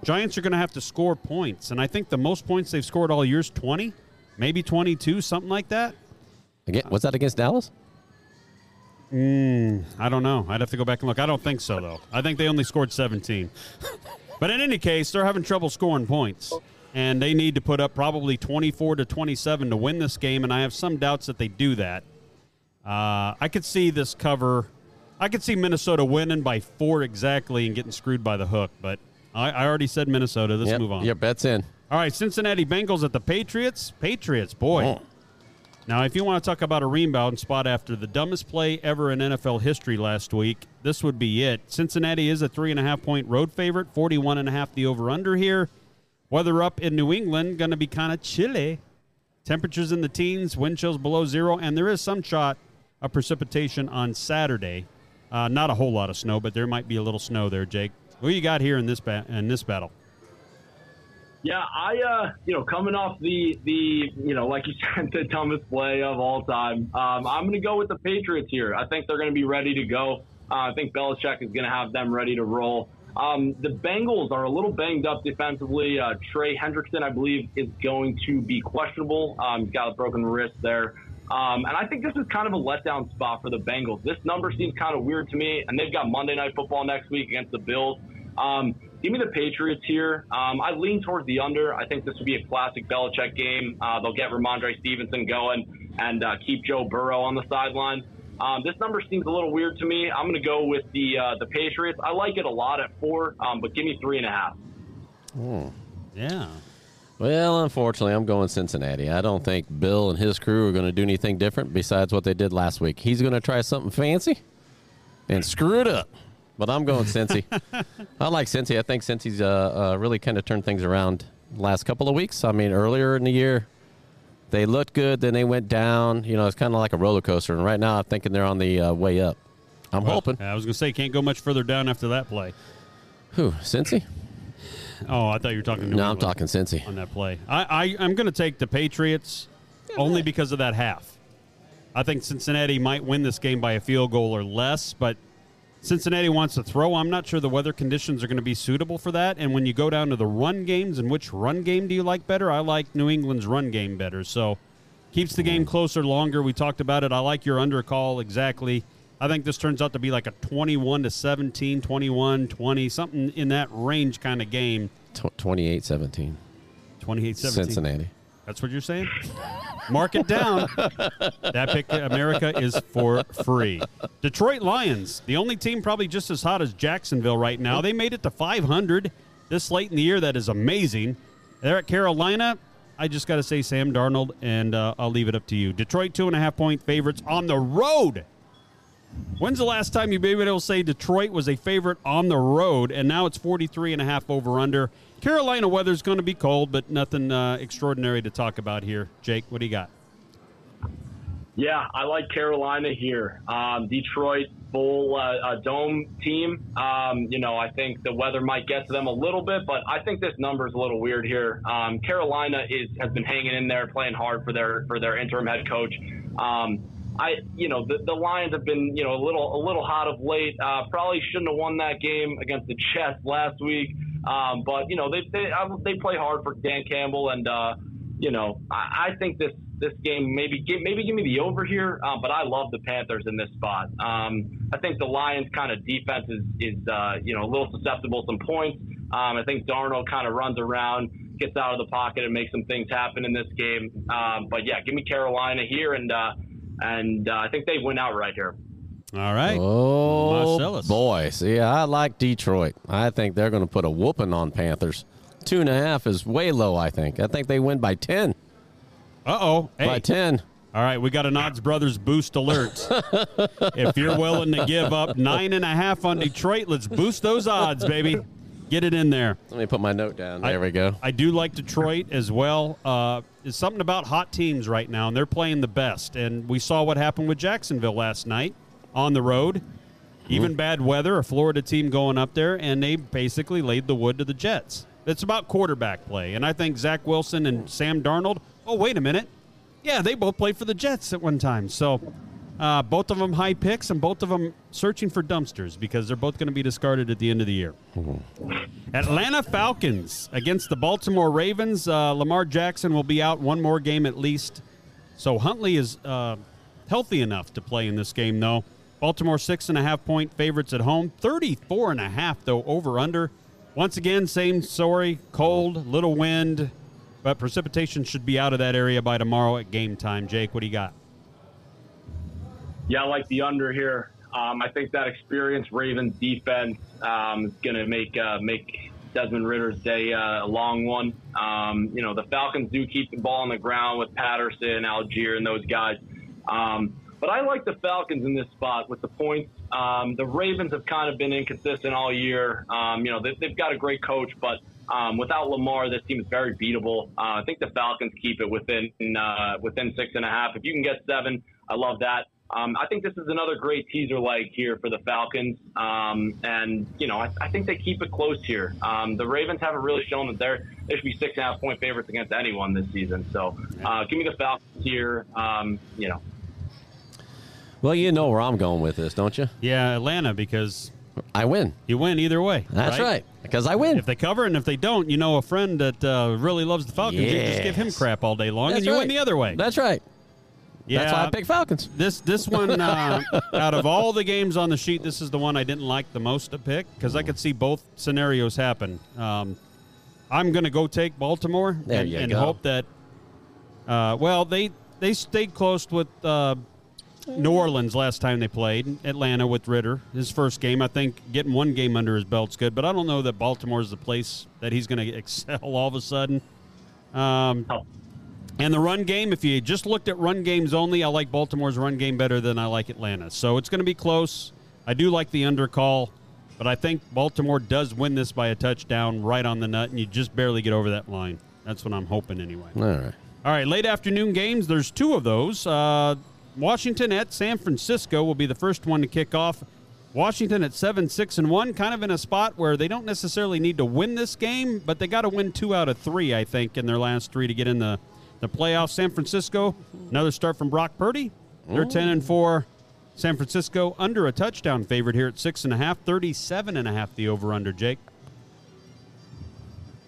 Giants are going to have to score points, and I think the most points they've scored all year is 20, maybe 22, something like that. Again, was that against Dallas? I don't know. I'd have to go back and look. I don't think so, though. I think they only scored 17. But in any case, they're having trouble scoring points. And they need to put up probably 24 to 27 to win this game. And I have some doubts that they do that. Uh, I could see this cover. I could see Minnesota winning by four exactly and getting screwed by the hook. But I, I already said Minnesota. Let's Yep, move on. Yeah, bet's in. All right, Cincinnati Bengals at the Patriots. Patriots, boy. Oh. Now, if you want to talk about a rebound spot after the dumbest play ever in NFL history last week, this would be it. Cincinnati is a three and a half point road favorite, 41 and a half the over under here. Weather up in New England, going to be kind of chilly. Temperatures in the teens, wind chills below zero, and there is some shot of precipitation on Saturday. Uh, not a whole lot of snow, but there might be a little snow there, Jake. Who you got here in this ba- in this battle? Yeah, I uh, you know, coming off the the you know, like you [laughs] said, the dumbest play of all time. Um, I'm going to go with the Patriots here. I think they're going to be ready to go. Uh, I think Belichick is going to have them ready to roll. Um, the Bengals are a little banged up defensively. Uh, Trey Hendrickson, I believe, is going to be questionable. Um, he's got a broken wrist there. Um, and I think this is kind of a letdown spot for the Bengals. This number seems kind of weird to me, and they've got Monday Night Football next week against the Bills. Um, give me the Patriots here. Um, I lean towards the under. I think this would be a classic Belichick game. Uh, they'll get Rhamondre Stevenson going and uh, keep Joe Burrow on the sideline. Um, this number seems a little weird to me. I'm going to go with the uh, the Patriots. I like it a lot at four, um, but give me three and a half. Yeah. Well, unfortunately, I'm going Cincinnati. I don't think Bill and his crew are going to do anything different besides what they did last week. He's going to try something fancy and screw it up. But I'm going Cincy. [laughs] I like Cincy. I think Cincy's uh, uh, really kind of turned things around the last couple of weeks. I mean, earlier in the year, they looked good, then they went down. You know, it's kind of like a roller coaster. And right now, I'm thinking they're on the uh, way up. I'm Well, hoping. I was going to say, can't go much further down after that play. Who? Cincy? Oh, I thought you were talking. New No, I'm talking Cincy. on that play. I, I I'm going to take the Patriots only because of that half. I think Cincinnati might win this game by a field goal or less, but Cincinnati wants to throw. I'm not sure the weather conditions are going to be suitable for that. And when you go down to the run games, and which run game do you like better? I like New England's run game better. So keeps the game mm. closer longer. We talked about it. I like your under call exactly. I think this turns out to be like a 21 to 17, 21, 20, something in that range kind of game. 28 17. 28 17. Cincinnati. That's what you're saying? Mark it down. that pick America is for free. Detroit Lions, the only team probably just as hot as Jacksonville right now. They made it to 500 this late in the year. That is amazing. They're at Carolina. I just got to say Sam Darnold, and uh, I'll leave it up to you. Detroit, two and a half point favorites on the road. When's the last time you've been able to say Detroit was a favorite on the road, and now it's 43 and a half over under? Carolina weather's going to be cold, but nothing uh, extraordinary to talk about here. Jake, what do you got? Yeah, I like Carolina here. Um, Detroit full uh, dome team. Um, you know, I think the weather might get to them a little bit, but I think this number is a little weird here. Um, Carolina is has been hanging in there, playing hard for their for their interim head coach. Um, I, you know, the, the Lions have been, you know, a little a little hot of late. Uh, probably shouldn't have won that game against the Jets last week. Um, but you know, they they they play hard for Dan Campbell, and uh, you know, I, I think this this game maybe give, maybe give me the over here. Um, but I love the Panthers in this spot. Um, I think the Lions kind of defense is is uh, you know a little susceptible to some points. Um, I think Darnold kind of runs around, gets out of the pocket, and makes some things happen in this game. Um, but yeah, give me Carolina here, and uh, and uh, I think they win out right here. All right. Oh Marcellus. boy, see, I like Detroit. I think they're going to put a whooping on Panthers. Two and a half is way low. I think. I think they win by ten. Uh oh. Hey. By ten. All right, we got an Odds Brothers boost alert. [laughs] if you're willing to give up nine and a half on Detroit, let's boost those odds, baby. Get it in there. Let me put my note down. There I, we go. I do like Detroit as well. Uh, it's something about hot teams right now, and they're playing the best. And we saw what happened with Jacksonville last night on the road. Even bad weather, a Florida team going up there, and they basically laid the wood to the Jets. It's about quarterback play. And I think Zach Wilson and Sam Darnold, oh, wait a minute. Yeah, they both played for the Jets at one time. So uh, both of them high picks and both of them searching for dumpsters because they're both going to be discarded at the end of the year. Atlanta Falcons against the Baltimore Ravens. Uh, Lamar Jackson will be out one more game at least. So Huntley is uh, healthy enough to play in this game, though. Baltimore six and a half point favorites at home. 34 and a half, though, over under. Once again, same story. Cold, little wind, but precipitation should be out of that area by tomorrow at game time. Jake, what do you got? Yeah, I like the under here. Um, I think that experienced Ravens defense um, is going to make uh, make Desmond Ridder's day uh, a long one. Um, you know, the Falcons do keep the ball on the ground with Patterson, Allgeier, and those guys. Um, but I like the Falcons in this spot with the points. Um, the Ravens have kind of been inconsistent all year. Um, you know, they, they've got a great coach, but um, without Lamar, this team is very beatable. Uh, I think the Falcons keep it within uh, within six and a half. If you can get seven, I love that. Um, I think this is another great teaser leg here for the Falcons. Um, and, you know, I, I, think they keep it close here. Um, the Ravens haven't really shown that they're, they should be six and a half point favorites against anyone this season. So uh, give me the Falcons here, um, you know. Well, you know where I'm going with this, don't you? Yeah, Atlanta, because I win. you win either way. That's right. Because I win. If they cover and if they don't, you know a friend that uh, really loves the Falcons. You just give him crap all day long, That's and you right. win the other way. That's right. yeah, That's why I pick Falcons. This this one [laughs] uh, out of all the games on the sheet, this is the one I didn't like the most to pick because I could see both scenarios happen. Um, I'm going to go take Baltimore There and, and hope that. Uh, well, they they stayed close with uh, New Orleans last time they played Atlanta with Ridder. His first game, I think, getting one game under his belt's good, but I don't know that Baltimore is the place that he's going [laughs] to excel all of a sudden. Um, Oh. and the run game, if you just looked at run games only, I like Baltimore's run game better than I like Atlanta. So it's going to be close. I do like the undercall, but I think Baltimore does win this by a touchdown right on the nut, and you just barely get over that line. That's what I'm hoping anyway. All right. All right, late afternoon games. There's two of those. Uh, Washington at San Francisco will be the first one to kick off. Washington at seven, six, and one, kind of in a spot where they don't necessarily need to win this game, but they got to win two out of three, I think, in their last three to get in the the playoffs. San Francisco, another start from Brock Purdy. They're ten and four. San Francisco under a touchdown favorite here at six and a half, 37 and a half the over under. Jake.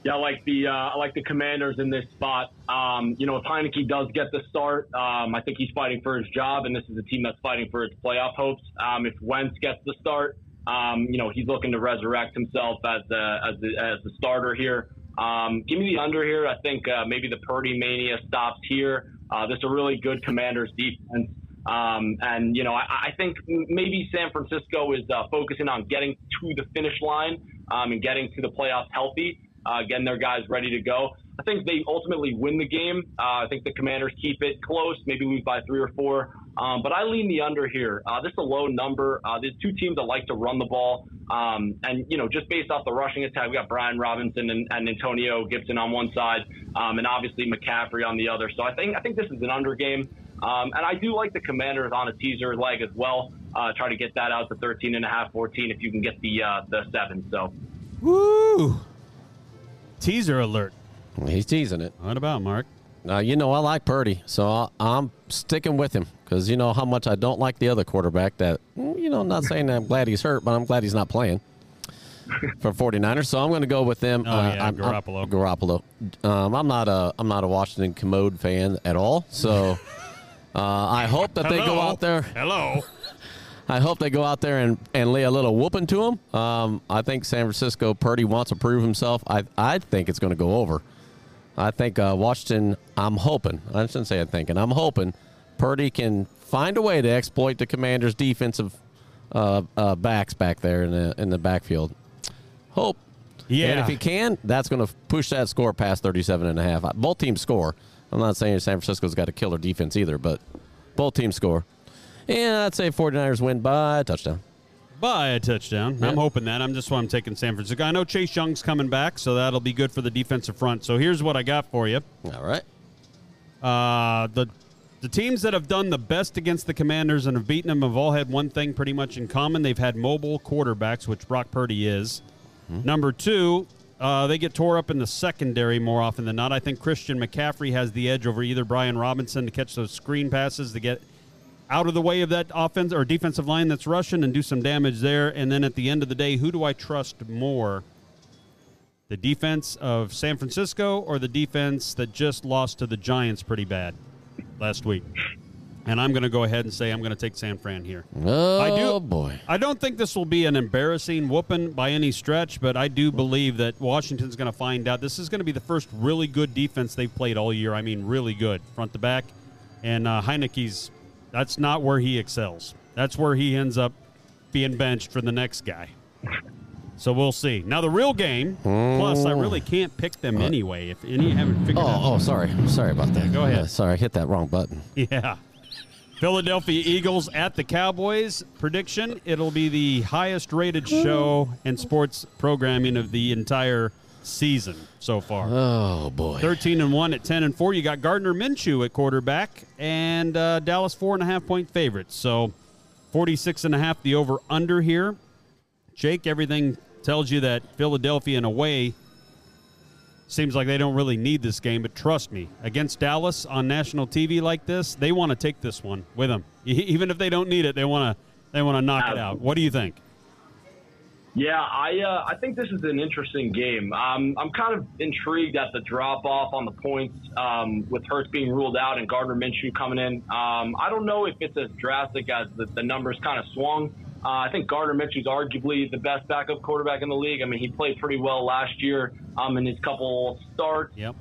Yeah, I like the uh, I like the Commanders in this spot. Um, you know, if Heinicke does get the start, um, I think he's fighting for his job, and this is a team that's fighting for its playoff hopes. Um, if Wentz gets the start, um, you know, he's looking to resurrect himself as the as the, as the starter here. Um, give me the under here. I think uh, maybe the Purdy mania stops here. Uh, this is a really good Commanders defense. Um, and, you know, I, I think maybe San Francisco is uh, focusing on getting to the finish line um, and getting to the playoffs healthy, uh, getting their guys ready to go. I think they ultimately win the game. Uh, I think the Commanders keep it close, maybe lose by three or four. Um, but I lean the under here. Uh, this is a low number. Uh, there's two teams that like to run the ball. Um, and, you know, just based off the rushing attack, we got Brian Robinson and, and Antonio Gibson on one side, um, and obviously McCaffrey on the other. So I think I think this is an under game. Um, and I do like the Commanders on a teaser leg as well. Uh, try to get that out to 13 and a half, 14 if you can get the uh, the seven. So, Woo! Teaser alert. He's teasing it. What about Mark? Uh, you know, I like Purdy, so I'm sticking with him because you know how much I don't like the other quarterback. That you know, I'm not saying I'm glad he's hurt, but I'm glad he's not playing [laughs] for 49ers. So I'm going to go with them. Oh, yeah, I'm, Garoppolo. I'm, Garoppolo. Um, I'm not a I'm not a Washington commode fan at all. So [laughs] uh, I hope that they go out there. Hello. I hope they go out there and, and lay a little whooping to him. Um, I think San Francisco Purdy wants to prove himself. I I think it's going to go over. I think uh, Washington. I'm hoping. I shouldn't say I'm thinking. I'm hoping Purdy can find a way to exploit the Commanders' defensive uh, uh, backs back there in the in the backfield. Hope. Yeah. And if he can, that's going to push that score past 37 and a half. Both teams score. I'm not saying San Francisco's got a killer defense either, but both teams score. And I'd say 49ers win by a touchdown. By a touchdown. I'm hoping that. I'm just why I'm taking San Francisco. I know Chase Young's coming back, so that'll be good for the defensive front. So here's what I got for you. All right. Uh, the the teams that have done the best against the Commanders and have beaten them have all had one thing pretty much in common. They've had mobile quarterbacks, which Brock Purdy is. Number two, uh, they get tore up in the secondary more often than not. I think Christian McCaffrey has the edge over either Brian Robinson to catch those screen passes to get out of the way of that offense or defensive line that's rushing and do some damage there. And then at the end of the day, who do I trust more? The defense of San Francisco or the defense that just lost to the Giants pretty bad last week? And I'm going to go ahead and say I'm going to take San Fran here. Oh, I do- boy. I don't think this will be an embarrassing whooping by any stretch, but I do believe that Washington's going to find out. This is going to be the first really good defense they've played all year. I mean, really good, front to back. And uh, Heinicke's, that's not where he excels. That's where he ends up being benched for the next guy. So we'll see. Now the real game. Plus, I really oh. can't pick them uh, anyway. If any haven't figured oh, out. Oh, oh, sorry. Sorry about that. Go ahead. Yeah, sorry, I hit that wrong button. Yeah. Philadelphia Eagles at the Cowboys. Prediction it'll be the highest rated show and sports programming of the entire season so far. Oh, boy. 13 and 1 at 10 and 4. You got Gardner Minshew at quarterback and uh, Dallas four and a half point favorites. So 46 and a half the over under here. Jake, everything tells you that Philadelphia in a way seems like they don't really need this game, but trust me, against Dallas on national TV like this, they want to take this one with them. [laughs] Even if they don't need it, they want to they want to knock it out. What do you think? Yeah, I uh, I think this is an interesting game. Um, I'm kind of intrigued at the drop off on the points um, with Hurts being ruled out and Gardner Minshew coming in. Um, I don't know if it's as drastic as the, the numbers kind of swung. Uh, I think Gardner Minshew's arguably the best backup quarterback in the league. I mean, he played pretty well last year um, in his couple starts. Yep.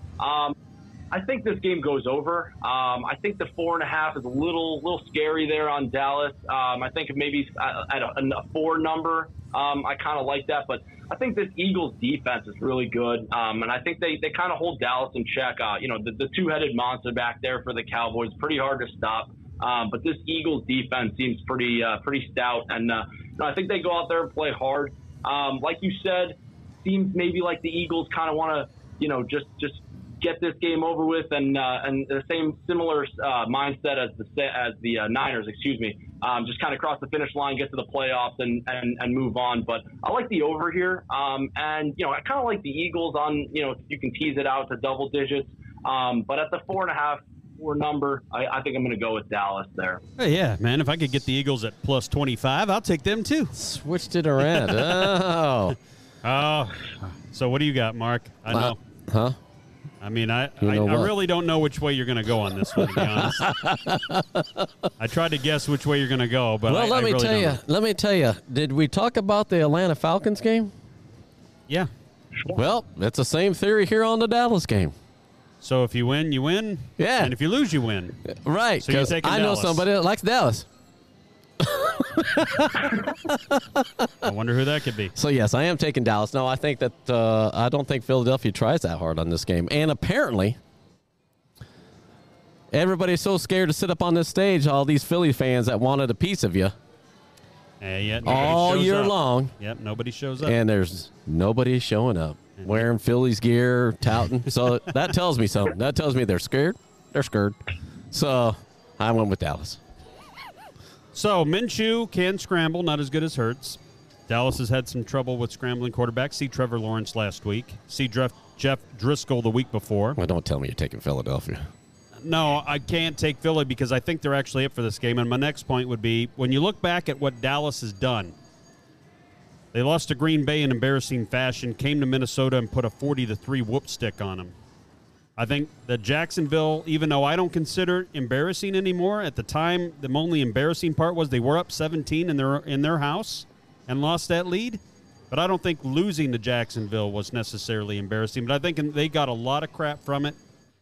I think this game goes over. Um, I think the four and a half is a little little scary there on Dallas. Um, I think maybe at a, a four number, um, I kind of like that. But I think this Eagles defense is really good, um, and I think they, they kind of hold Dallas in check. Uh, you know, the, the two headed monster back there for the Cowboys, pretty hard to stop. Um, but this Eagles defense seems pretty uh, pretty stout, and uh, I think they go out there and play hard. Um, like you said, seems maybe like the Eagles kind of want to, you know, just just get this game over with, and uh, and the same similar uh, mindset as the as the uh, Niners, excuse me, um, just kind of cross the finish line, get to the playoffs, and, and and move on. But I like the over here, um, and you know I kind of like the Eagles on, you know, you can tease it out to double digits, um, but at the four and a half. Four number, I, I think I'm going to go with Dallas there. Hey, yeah, man. If I could get the Eagles at plus 25, I'll take them too. Switched it around. [laughs] oh. Oh, so what do you got, Mark? I know. Huh? I mean, I, You I, know I what? really don't know which way you're going to go on this one, to be honest. [laughs] I tried to guess which way you're going to go, but Well, I, let I me really tell you. know. Let me tell you. Did we talk about the Atlanta Falcons game? Yeah. Well, it's the same theory here on the Dallas game. So if you win, you win. Yeah. And if you lose, you win. Right. So you're 'cause taking I know Dallas. somebody that likes Dallas. I wonder who that could be. So yes, I am taking Dallas. No, I think that uh, I don't think Philadelphia tries that hard on this game, and apparently. Everybody's so scared to sit up on this stage. All these Philly fans that wanted a piece of you Eh, yet all year up. long, Yep, nobody shows up. and there's nobody showing up wearing Phillies gear, touting. so that tells me something. That tells me they're scared. They're scared. So I went with Dallas. So Minshew can scramble, not as good as Hurts. Dallas has had some trouble with scrambling quarterbacks. See Trevor Lawrence last week. See Jeff, Jeff Driskel the week before. Well, don't tell me you're taking Philadelphia. No, I can't take Philly because I think they're actually up for this game. And my next point would be when you look back at what Dallas has done, they lost to Green Bay in embarrassing fashion, came to Minnesota and put a 40 to 3 whoop stick on them. I think that Jacksonville, even though I don't consider embarrassing anymore, at the time the only embarrassing part was they were up 17 in their in their house and lost that lead. But I don't think losing to Jacksonville was necessarily embarrassing. But I think they got a lot of crap from it.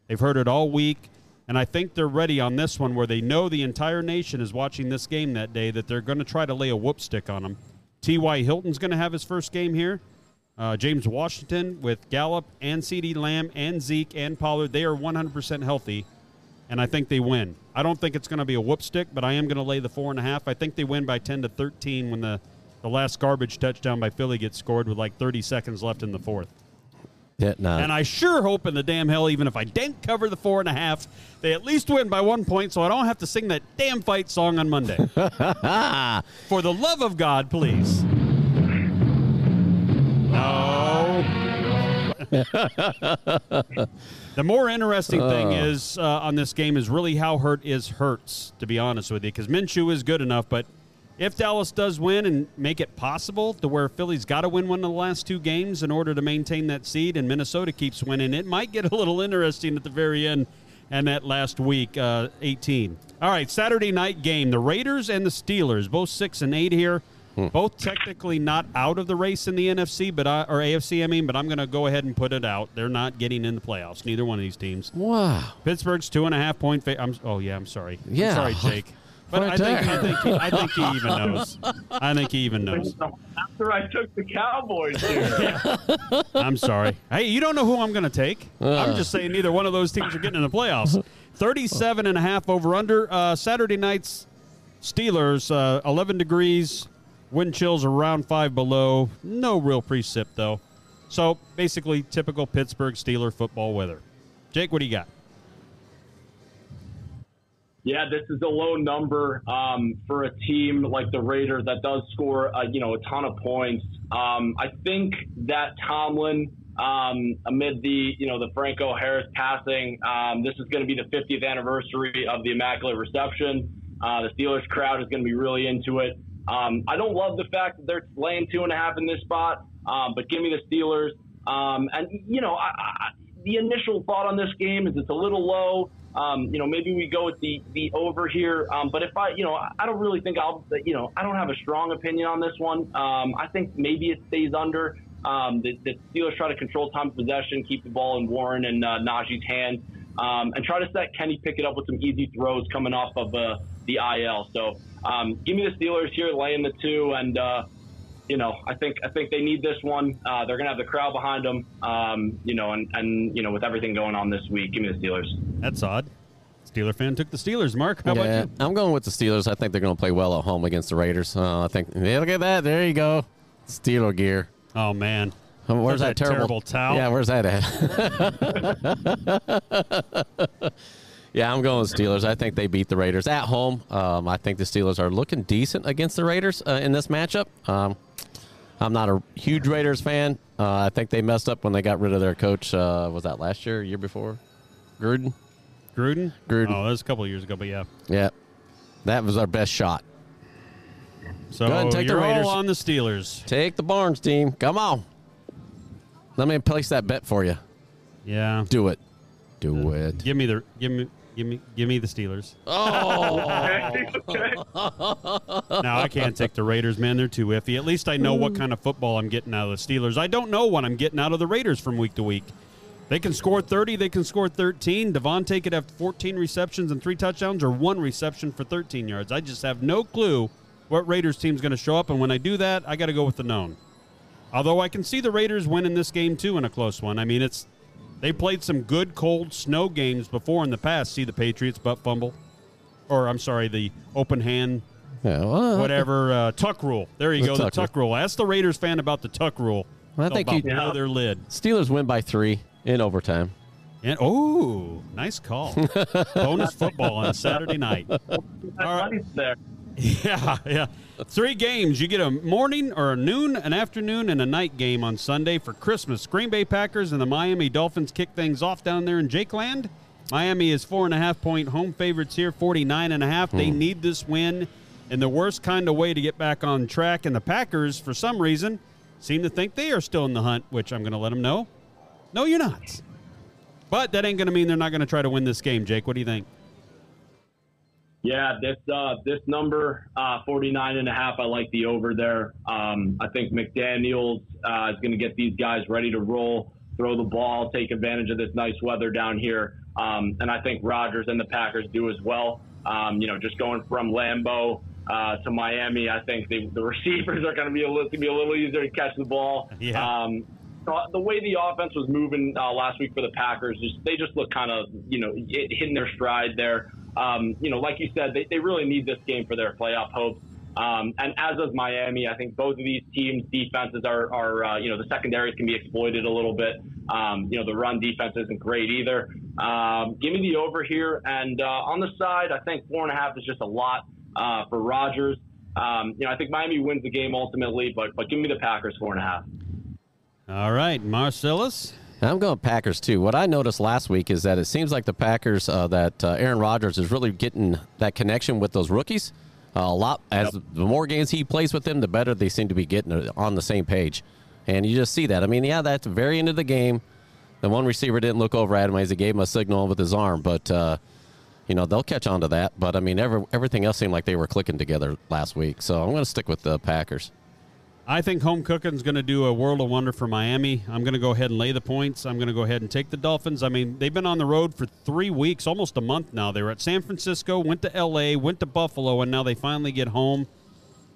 They've heard it all week. And I think they're ready on this one where they know the entire nation is watching this game that day that they're going to try to lay a whoop stick on them. T.Y. Hilton's going to have his first game here. Uh, James Washington with Gallup and CeeDee Lamb and Zeke and Pollard, they are 100% healthy, and I think they win. I don't think it's going to be a whoop stick, but I am going to lay the four and a half. I think they win by 10 to 13 when the, the last garbage touchdown by Philly gets scored with like 30 seconds left in the fourth. Yeah, no. And I sure hope in the damn hell, even if I didn't cover the four and a half, they at least win by one point so I don't have to sing that damn fight song on Monday. [laughs] For the love of God, please. [laughs] the more interesting thing is uh, on this game is really how hurt is Hurts, to be honest with you, because Minshew is good enough, but if Dallas does win and make it possible to where Philly's got to win one of the last two games in order to maintain that seed, and Minnesota keeps winning, it might get a little interesting at the very end and that last week, uh, 18. All right, Saturday night game: the Raiders and the Steelers, both six and eight here. Both technically not out of the race in the NFC, but I, or AFC, I mean, but I'm going to go ahead and put it out. They're not getting in the playoffs. Neither one of these teams. wow. Pittsburgh's two and a half point. Fa- I'm, oh yeah, I'm sorry. I'm Yeah. sorry, Jake. [laughs] But I think. I think he, I think he even knows. I think he even knows. After I took the Cowboys here. [laughs] I'm sorry. Hey, you don't know who I'm going to take. I'm just saying neither one of those teams are getting in the playoffs. 37 and a half over under. Uh, Saturday night's Steelers, uh, 11 degrees, wind chills around five below. No real precip, though. So basically, typical Pittsburgh Steeler football weather. Jake, what do you got? Yeah, this is a low number um, for a team like the Raiders that does score, uh, you know, a ton of points. Um, I think that Tomlin, um, amid the, you know, the Franco Harris passing, um, this is going to be the 50th anniversary of the Immaculate Reception. Uh, the Steelers crowd is going to be really into it. Um, I don't love the fact that they're laying two and a half in this spot, um, but give me the Steelers. Um, and you know, I, I, the initial thought on this game is it's a little low. Um, you know, maybe we go with the the over here. Um, but if I, you know, I don't really think I'll, you know, I don't have a strong opinion on this one. Um, I think maybe it stays under. The, the Steelers try to control time of possession, keep the ball in Warren and uh, Najee's hands, um, and try to set Kenny Pickett up with some easy throws coming off of uh, the IL. So um, give me the Steelers here, laying the two, and uh, you know, I think I think they need this one. Uh, they're gonna have the crowd behind them. Um, you know, and and you know, with everything going on this week, give me the Steelers. That's odd. Steeler fan took the Steelers. Mark, how yeah, about you? I'm going with the Steelers. I think they're going to play well at home against the Raiders. Uh, I think. Yeah, look at that. There you go. Steeler gear. Oh man, Um, Where's that, that terrible, terrible towel. Yeah, where's that at? [laughs] [laughs] yeah, I'm going with Steelers. I think they beat the Raiders at home. Um, I think the Steelers are looking decent against the Raiders uh, in this matchup. Um, I'm not a huge Raiders fan. Uh, I think they messed up when they got rid of their coach. Uh, was that last year, year before? Gruden. Gruden. Gruden. Oh, that was a couple of years ago, but yeah. Yeah, that was our best shot. So Go ahead and take the you're Raiders. all on the Steelers. Take the Barnes team. Come on. Let me place that bet for you. Yeah. Do it. Do it. Give me the give me Give me, give me the Steelers. Oh, No, I can't take the Raiders, man. They're too iffy. At least I know what hmm. kind of football I'm getting out of the Steelers. I don't know what I'm getting out of the Raiders from week to week. They can score 30, they can score 13. Davante could have 14 receptions and three touchdowns or one reception for 13 yards. I just have no clue what Raiders team's going to show up. And when I do that, I got to go with the known. Although I can see the Raiders winning this game too in a close one. I mean, it's they played some good cold snow games before in the past. See the Patriots butt fumble, or I'm sorry, the open hand yeah, well, whatever uh, tuck rule. There you The go, tuck the tuck rule. Ask the Raiders fan about the tuck rule. I think about you- blow their lid. Steelers win by three in overtime. And oh, nice call. [laughs] Bonus football on a Saturday night. All right. [laughs] Yeah, yeah. Three games. You get a morning or a noon, an afternoon, and a night game on Sunday for Christmas. Green Bay Packers and the Miami Dolphins kick things off down there in Jake Land. Miami is four and a half point home favorites here, 49 and a half. They hmm. need this win in the worst kind of way to get back on track. And the Packers, for some reason, seem to think they are still in the hunt, which I'm going to let them know. No, you're not. But that ain't going to mean they're not going to try to win this game, Jake. What do you think? Yeah, this uh, this number uh, 49 and a half. I like the over there. Um, I think McDaniel's uh, is going to get these guys ready to roll, throw the ball, take advantage of this nice weather down here, um, and I think Rodgers and the Packers do as well. Um, you know, just going from Lambeau uh, to Miami, I think the, the [laughs] receivers are going to be a little, be a little easier to catch the ball. Yeah. Um, the way the offense was moving uh, last week for the Packers, just, they just look kind of, you know, hitting their stride there. Um, you know, like you said, they, they really need this game for their playoff hopes. Um, and as does Miami, I think both of these teams' defenses are, are uh, you know, the secondaries can be exploited a little bit. Um, you know, the run defense isn't great either. Um, give me the over here. And uh, on the side, I think four and a half is just a lot uh, for Rodgers. Um, you know, I think Miami wins the game ultimately, but but give me the Packers four and a half. All right, Marcellus. I'm going Packers too. What I noticed last week is that it seems like the Packers, uh, that uh, Aaron Rodgers is really getting that connection with those rookies. Uh, a lot as the more games he plays with them, the better they seem to be getting uh, on the same page. And you just see that. I mean, yeah, that's the very end of the game. The one receiver didn't look over at him as he gave him a signal with his arm, but uh, you know they'll catch on to that. But I mean, every, everything else seemed like they were clicking together last week. So I'm going to stick with the Packers. I think home cooking's going to do a world of wonder for Miami. I'm going to go ahead and lay the points. I'm going to go ahead and take the Dolphins. I mean, they've been on the road for three weeks, almost a month now. They were at San Francisco, went to L.A., went to Buffalo, and now they finally get home.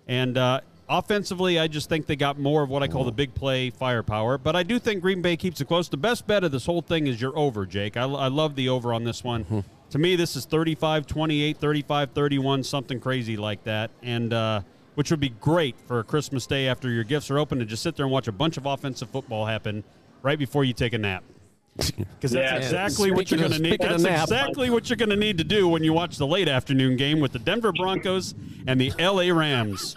And uh, offensively, I just think they got more of what I call the big play firepower. But I do think Green Bay keeps it close. The best bet of this whole thing is your over, Jake. I, I love the over on this one. To me, this is 35 28, 35 31, something crazy like that. And, uh, which would be great for a Christmas day after your gifts are open to just sit there and watch a bunch of offensive football happen right before you take a nap. [laughs] Because that's Yeah. exactly what you're going to need. That's nap. exactly what you're going to need to do when you watch the late afternoon game with the Denver Broncos and the LA Rams.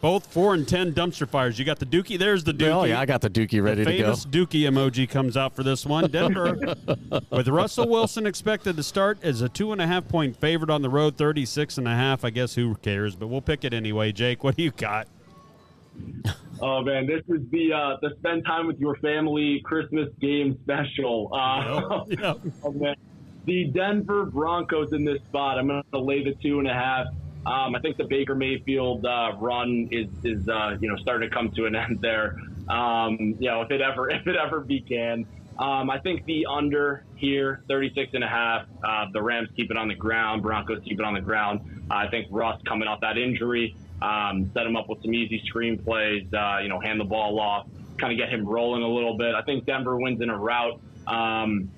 Both four and ten dumpster fires. You got the Dookie. There's the Dookie. Oh yeah, I got the Dookie ready the to go. famous Dookie emoji comes out for this one. Denver, [laughs] with Russell Wilson expected to start as a two and a half point favorite on the road, 36 and a half. I guess who cares, but we'll pick it anyway. Jake, what do you got? [laughs] Oh man, this is the uh, the spend time with your family Christmas game special. Uh, Yeah. [laughs] oh, man. The Denver Broncos in this spot. I'm going to lay the two and a half. Um, I think the Baker Mayfield uh, run is is uh, you know starting to come to an [laughs] end there. Um, you know if it ever [laughs] if it ever began. Um, I think the under here, 36 and a half. Uh, the Rams keep it on the ground. Broncos keep it on the ground. I think Russ coming off that injury, um, set him up with some easy screenplays. Uh, you know, hand the ball off, kind of get him rolling a little bit. I think Denver wins in a rout. Um,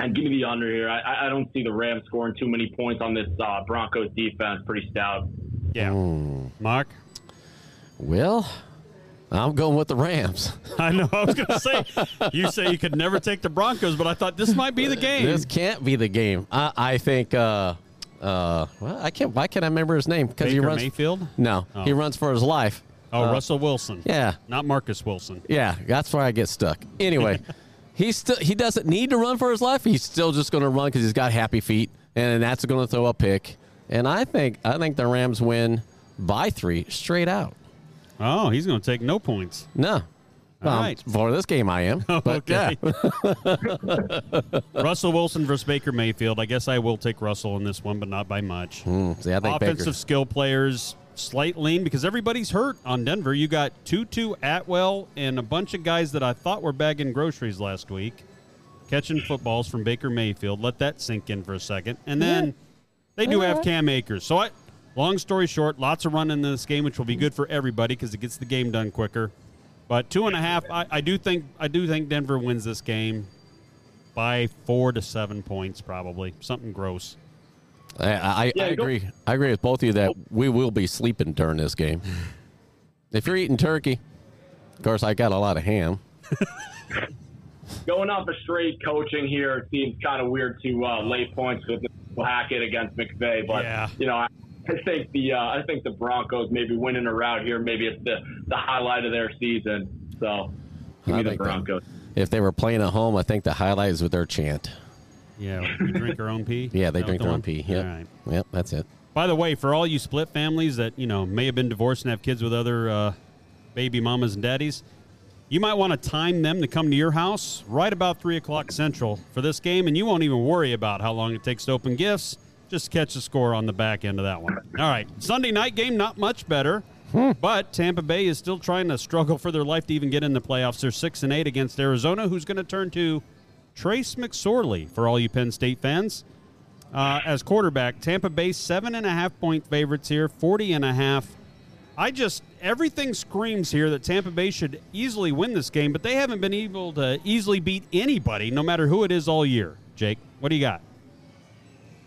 and give me the under here. I, I don't see the Rams scoring too many points on this uh, Broncos defense. Pretty stout. Yeah. Mark? Well, I'm going with the Rams. [laughs] I know. I was going to say, you say you could never take the Broncos, but I thought this might be the game. This can't be the game. I, I think. Uh, uh, well, I can't. Why can't I remember his name? Because he Baker runs. Mayfield? No, Oh. he runs for his life. Oh, Uh, Russell Wilson. Yeah, Not Marcus Wilson. yeah. That's where I get stuck. Anyway, [laughs] he still he doesn't need to run for his life. He's still just going to run because he's got happy feet, and that's going to throw a pick. And I think I think the Rams win by three straight out. Oh, he's going to take no points. No, All Um, right. For this game, I am. [laughs] But okay. [laughs] [laughs] Russell Wilson versus Baker Mayfield. I guess I will take Russell in this one, but not by much. Hmm, see, I think Offensive Baker. skill players, slight lean because everybody's hurt on Denver. You got Tutu Atwell and a bunch of guys that I thought were bagging groceries last week, catching footballs from Baker Mayfield. Let that sink in for a second, and then they do have Cam Akers. So I, long story short, lots of running in this game, which will be good for everybody because it gets the game done quicker. But two and a half, I, I do think I do think Denver wins this game by four to seven points, probably something gross. I, I, Yeah, I go- agree. I agree with both of you that we will be sleeping during this game. if you're eating turkey, of course, I got a lot of ham. [laughs] Going off a straight coaching here, it seems kind of weird to uh, lay points with Hackett against McVay, but Yeah. you know, I, I think the uh, I think the Broncos maybe winning a route here. Maybe it's the the highlight of their season. So give me the think that- Broncos. If they were playing at home, I think the highlight is with their chant. Yeah, we drink our own pee. Yeah, they Is that drink the their own pee. Yep. All right. Yep, that's it. By the way, for all you split families that you know may have been divorced and have kids with other uh, baby mamas and daddies, you might want to time them to come to your house right about three o'clock central for this game, and you won't even worry about how long it takes to open gifts. Just catch the score on the back end of that one. All right, Sunday night game, not much better. But Tampa Bay is still trying to struggle for their life to even get in the playoffs. They're six and eight against Arizona, who's going to turn to Trace McSorley for all you Penn State fans uh, as quarterback. Tampa Bay seven and a half point favorites here, 40 and a half. I just everything screams here that Tampa Bay should easily win this game, but they haven't been able to easily beat anybody, no matter who it is, all year. Jake, what do you got?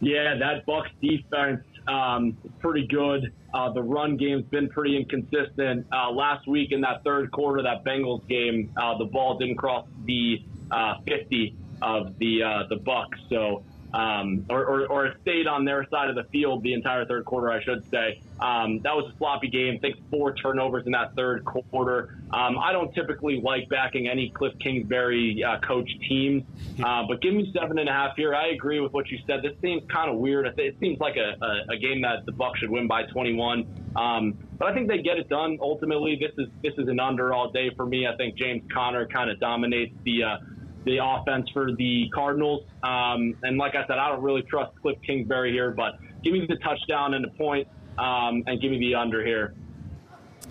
Yeah, that Bucks defense um, pretty good. Uh, the run game's been pretty inconsistent. Uh, last week in that third quarter, that Bengals game, uh, the ball didn't cross the uh, 50 of the uh, the Bucks, so um, or, or, or stayed on their side of the field the entire third quarter, I should say. Um, that was a sloppy game. I think four turnovers in that third quarter. Um, I don't typically like backing any Cliff Kingsbury uh, coach teams, uh, but give me seven and a half here. I agree with what you said. This seems kind of weird. It seems like a, a, a game that the Bucks should win by 21. Um, but I think they get it done. Ultimately, this is this is an under all day for me. I think James Conner kind of dominates the uh, the offense for the Cardinals. Um, and like I said, I don't really trust Cliff Kingsbury here, but give me the touchdown and the point, um, and give me the under here.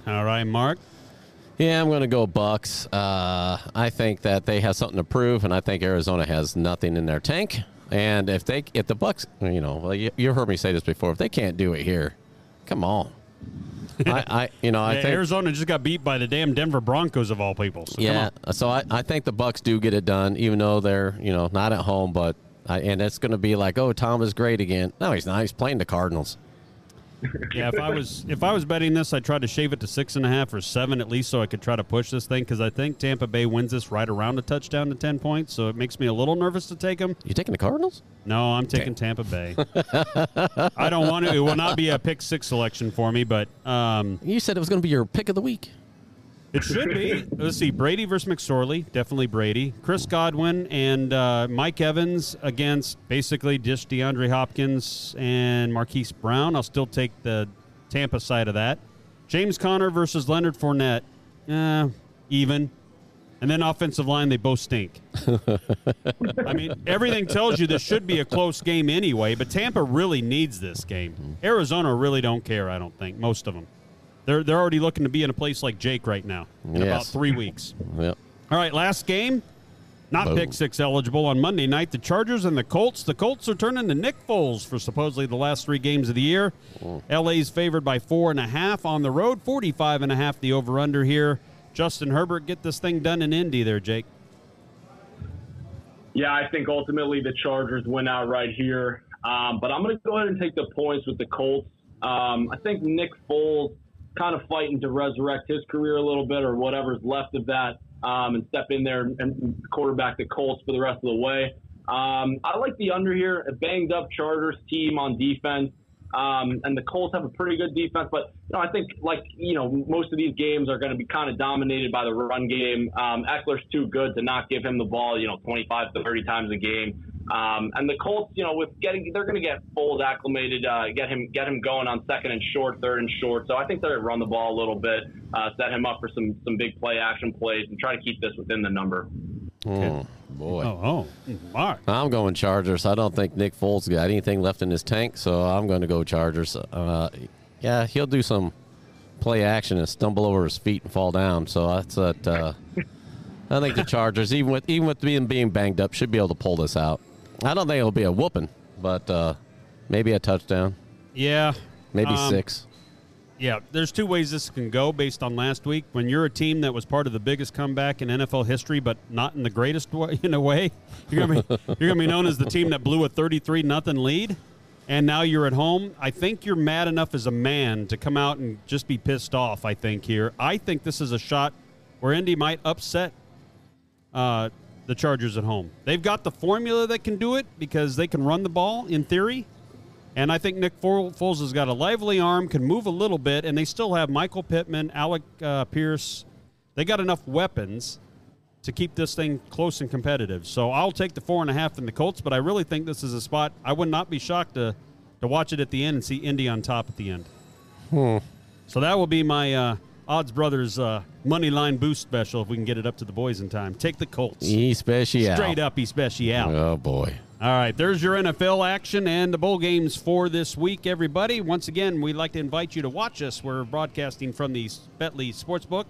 All right, Mark. Yeah, I'm going to go Bucks. Uh, I think that they have something to prove, and I think Arizona has nothing in their tank. And if they, if the Bucks, you know, well, you, you heard me say this before. If they can't do it here, come on. [laughs] I, I, you know, I Yeah, think Arizona just got beat by the damn Denver Broncos of all people. So Yeah, so I, I think the Bucks do get it done, even though they're you know not at home. But I, and it's going to be like, oh, Tom is great again. No, he's not. He's playing the Cardinals. Yeah, if I was if I was betting this, I'd try to shave it to six and a half or seven at least, so I could try to push this thing because I think Tampa Bay wins this right around a touchdown to ten points. So it makes me a little nervous to take them. You taking the Cardinals? No, I'm taking Tampa Bay. [laughs] I don't want to. It will not be a pick six selection for me, but um, You said it was going to be your pick of the week. It should be. Let's see: Brady versus McSorley, definitely Brady. Chris Godwin and uh, Mike Evans against basically just DeAndre Hopkins and Marquise Brown. I'll still take the Tampa side of that. James Conner versus Leonard Fournette, uh, even. And then offensive line, they both stink. [laughs] I mean, everything tells you this should be a close game anyway, but Tampa really needs this game. Arizona really don't care, I don't think, most of them. They're, they're already looking to be in a place like Jake right now in about three weeks. [laughs] Yep. All right, last game. Not Boom. pick six eligible on Monday night. The Chargers and the Colts. The Colts are turning to Nick Foles for supposedly the last three games of the year. LA's favored by four and a half on the road, 45 and a half the over under here. Justin Herbert, get this thing done in Indy there, Jake. Yeah, I think ultimately the Chargers win out right here. Um, but I'm going to go ahead and take the points with the Colts. Um, I think Nick Foles kind of fighting to resurrect his career a little bit or whatever's left of that um, and step in there and quarterback the Colts for the rest of the way. Um, I like the under here, a banged up Chargers team on defense. Um, and the Colts have a pretty good defense, but you know, I think like you know most of these games are going to be kind of dominated by the run game. Um, Ekeler's too good to not give him the ball, you know, 25 to 30 times a game. Um, and the Colts, you know, with getting they're going to get Foles acclimated, uh, get him get him going on second and short, third and short. So I think they're going to run the ball a little bit, uh, set him up for some some big play action plays, and try to keep this within the number. Oh, boy. Oh, oh, Mark. I'm going Chargers. I don't think Nick Foles got anything left in his tank, so I'm going to go Chargers. Uh, yeah, he'll do some play action and stumble over his feet and fall down. So that's what uh, I think the Chargers, even with even with being being banged up, should be able to pull this out. I don't think it'll be a whooping, but uh, maybe a touchdown, Yeah. maybe Um, six. Yeah, there's two ways this can go based on last week. When you're a team that was part of the biggest comeback in NFL history, but not in the greatest way, [laughs] in a way, you're gonna be [laughs] you're gonna be known as the team that blew a 33 nothing lead, and now you're at home. I think you're mad enough as a man to come out and just be pissed off. I think here, I think this is a shot where Indy might upset uh, the Chargers at home. They've got the formula that can do it because they can run the ball in theory. And I think Nick Fo- Foles has got a lively arm, can move a little bit, and they still have Michael Pittman, Alec uh, Pierce. They got enough weapons to keep this thing close and competitive. So I'll take the four and a half in the Colts, but I really think this is a spot. I would not be shocked to, to watch it at the end and see Indy on top at the end. So that will be my uh, Odds Brothers uh, money line boost special if we can get it up to the boys in time. Take the Colts. E special. Straight up, E special. Oh boy. All right, there's your NFL action and the bowl games for this week, everybody. Once again, we'd like to invite you to watch us. We're broadcasting from the Betly Sportsbook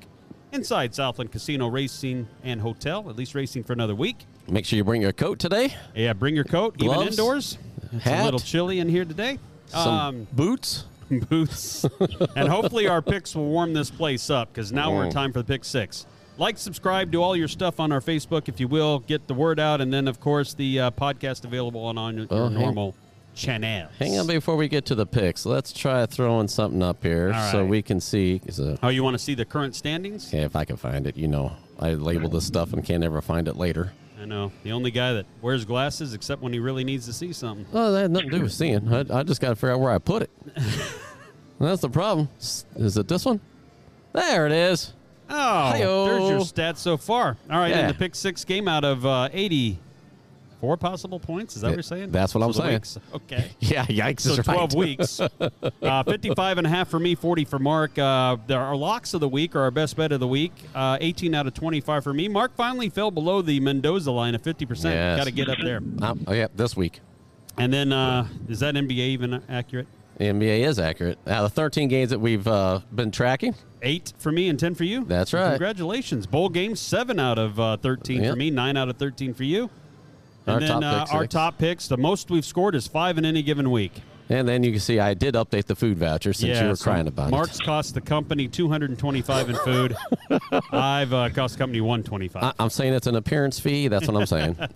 inside Southland Casino Racing and Hotel, at least racing for another week. Make sure you bring your coat today. Yeah, bring your coat, even indoors. It's a little chilly in here today. Some Um, boots. [laughs] boots. and hopefully our picks will warm this place up because now we're in mm. time for the pick six. Like, subscribe, do all your stuff on our Facebook if you will. Get the word out. And then, of course, the uh, podcast available on, on your Oh, hang- normal channels. Hang on before we get to the picks. Let's try throwing something up here All so we can see. A, uh, Oh, you want to see the current standings? yeah, if I can find it, you know, I label this stuff and can't ever find it later. I know. The only guy that wears glasses except when he really needs to see something. Oh, that had nothing to do with seeing. I, I just got to figure out where I put it. [laughs] That's the problem. Is it this one? There it is. Oh, Hi-yo. there's your stats so far. All right, Yeah. in the pick six game out of uh, 84 possible points. Is that what you're saying? That's what I'm So saying. weeks- Okay. [laughs] Yeah, yikes. So 12 right. weeks. [laughs] Uh, 55 and a half for me, 40 for Mark. Uh, our locks of the week are our best bet of the week. Uh, 18 out of 25 for me. Mark finally fell below the Mendoza line of 50%. Yes. Got to get up there. Um, oh, yeah, this week. And then, uh, is that NBA even accurate? The NBA is accurate. Out of the 13 games that we've uh, been tracking, Eight for me and 10 for you. That's right. Congratulations. Bowl game, seven out of uh, 13 Yep. for me, nine out of 13 for you. And Our then top uh, our top picks, the most we've scored is five in any given week. and then you can see I did update the food voucher since you were so crying about Mark's it. Mark's cost the company 225 in food. [laughs] I've uh, cost the company 125. I, I'm saying it's an appearance fee. That's what I'm saying. [laughs] All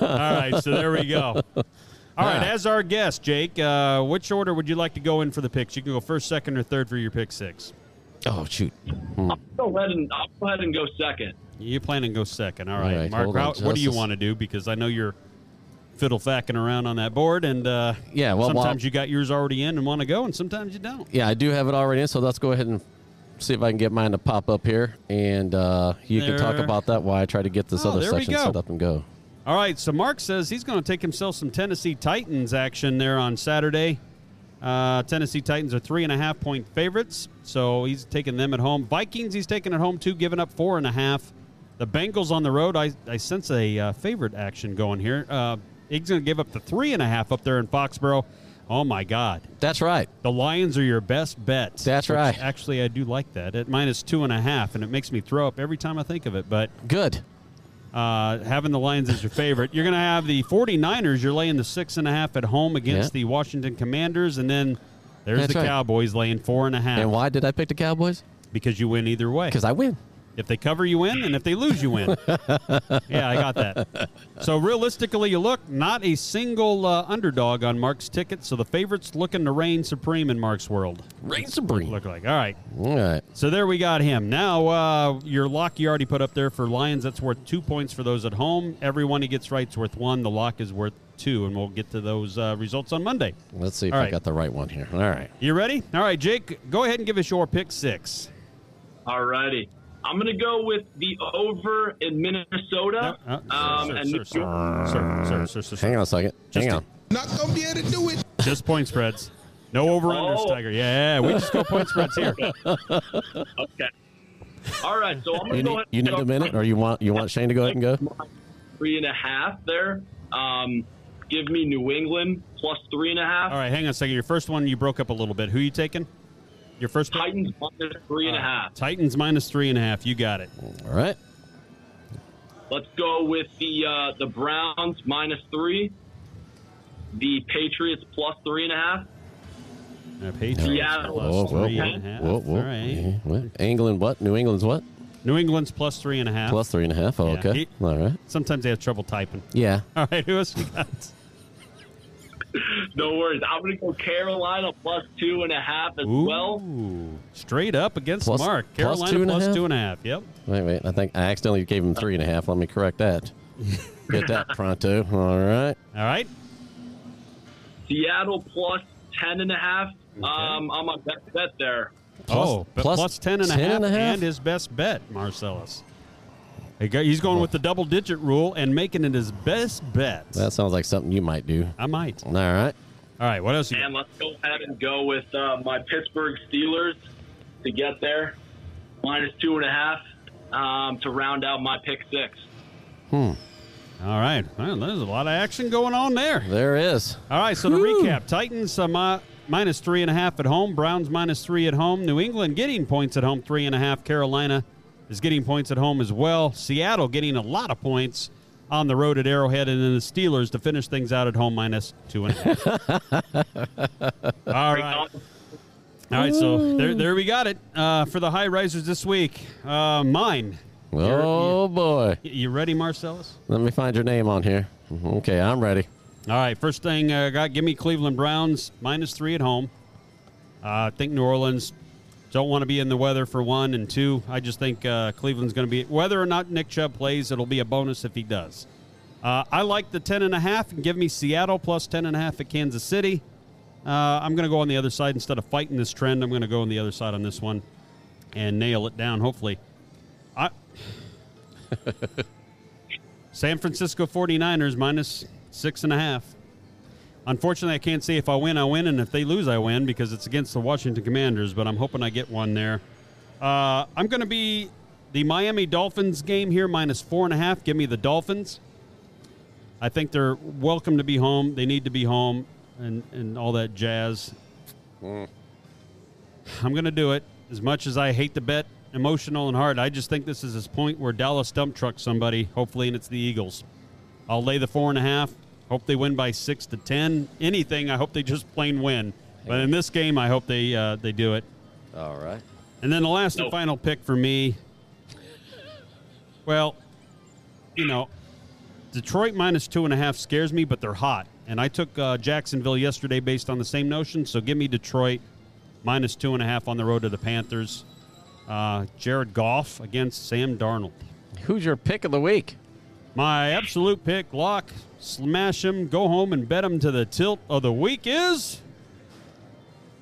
right, so there we go. [laughs] All right, as our guest, Jake, uh, which order would you like to go in for the picks? You can go first, second, or third for your pick six. Oh shoot. I'll go ahead and I'll go ahead and go second. You plan to go second. All right, All right, Mark, how, what do you want to do? Because I know you're fiddle facking around on that board, and uh, Yeah, well, sometimes while- you got yours already in and want to go, and sometimes you don't. Yeah, I do have it already in, so let's go ahead and see if I can get mine to pop up here, and uh, you can talk about that while I try to get this Oh, other section set up and go. All right, so Mark says he's going to take himself some Tennessee Titans action there on Saturday. Uh, Tennessee Titans are three and a half point favorites, so he's taking them at home. Vikings, he's taking at home too, giving up four and a half. The Bengals on the road, I, I sense a uh, favorite action going here. Uh, he's going to give up the three and a half up there in Foxborough. Oh my God, That's right. the Lions are your best bet. That's right. Actually, I do like that at minus two and a half, and it makes me throw up every time I think of it. But Good. Uh, having the Lions as your favorite. You're going to have the 49ers. You're laying the six and a half at home against Yeah. the Washington Commanders. And then there's That's the right. Cowboys laying four and a half And why did I pick the Cowboys? because you win either way. Because I win. If they cover, you win. And if they lose, you win. [laughs] yeah, I got that. So realistically, you look, not a single uh, underdog on Mark's ticket. So the favorites looking to reign supreme in Mark's world. Reign supreme. Look like. All right. All right. So there we got him. Now uh, your lock you already put up there for Lions. That's worth two points for those at home. Every one he gets right's worth one. The lock is worth two, and we'll get to those uh, results on Monday. Let's see if All I right. got the right one here. All right. You ready? All right, Jake. Go ahead and give us your pick six. Alrighty. I'm going to go with the over in Minnesota um, sir, and sir, sir, sir, sir, sir, sir, sir. Hang on a second. Just Hang a- on. Not gonna be able to do it. Just point spreads. No over unders, Oh. Tiger. Yeah, we just go point spreads here. [laughs] Okay. All right, so I'm going You to go need, ahead you need a minute, or you want you want Shane to go ahead and go? three and a half there. Um, give me New England plus three and a half. All right, hang on a second. Your first one, you broke up a little bit. Who are you taking? Your first pick? Titans minus three and a half. Titans minus three and a half. You got it. All right. Let's go with the uh, the Browns minus three. The Patriots plus three and a half. Uh, Patriots Seattle. plus Whoa, whoa, three whoa, and a half. whoa, whoa. All right. What? England, what? New England's what? New England's plus three and a half. Plus three and a half. Oh, Yeah. okay. He- All right. Sometimes they have trouble typing. Yeah. All right, who else you got? No worries. I'm going to go Carolina plus two and a half as Ooh, well. straight up against Plus- Mark. Carolina two and a two and a half. Yep. Wait, wait. I think I accidentally gave him three and a half. Let me correct that. [laughs] Get that pronto. All right. All right. Seattle plus ten and a half. Um, I'm on best bet there. oh, but plus plus 10 and a half and a half? and his best bet, Marcellus. He got- He's going with the double digit rule and making it his best bet. That sounds like something you might do. I might. All right. All right, what else you got? Let's go ahead and go with uh, my Pittsburgh Steelers to get there. Minus two and a half um, to round out my pick six. Hmm. All right. Well, there's a lot of action going on there. There is. All right, so to recap Titans uh, mi- minus three and a half at home, Browns minus three at home, New England getting points at home, three and a half, Carolina is getting points at home as well, Seattle getting a lot of points on the road at Arrowhead, and then the Steelers to finish things out at home minus two and a half. [laughs] All right. All right, so there, there we got it uh, for the high risers this week. Uh, mine. Oh boy. You ready, Marcellus? Let me find your name on here. Okay, I'm ready. All right, first thing I got, give me Cleveland Browns minus three at home. Uh, I think New Orleans don't want to be in the weather for one, and two, I just think uh, Cleveland's going to be whether or not Nick Chubb plays, it'll be a bonus if he does. Uh, I like the ten and a half, and give me Seattle plus ten and a half at Kansas City. Uh, I'm going to go on the other side instead of fighting this trend. I'm going to go on the other side on this one and nail it down. Hopefully, I. [laughs] San Francisco 49ers minus six and a half. Unfortunately, I can't say if I win, I win, and if they lose, I win because it's against the Washington Commanders. But I'm hoping I get one there. Uh, I'm going to be the Miami Dolphins game here minus four and a half. Give me the Dolphins. I think they're welcome to be home. They need to be home, and and all that jazz. I'm going to do it. As much as I hate to bet emotional and hard, I just think this is this point where Dallas dump trucks somebody, hopefully, and it's the Eagles. I'll lay the four and a half. Hope they win by six to ten. Anything, I hope they just plain win. But in this game, I hope they uh, they do it. All right. And then the last and final pick for me. Well, you know, Detroit minus two and a half scares me, but they're hot. And I took uh, Jacksonville yesterday based on the same notion. So give me Detroit minus two and a half on the road to the Panthers. Uh, Jared Goff against Sam Darnold. Who's your pick of the week? My absolute pick, lock, smash him, go home and bet him to the tilt of the week is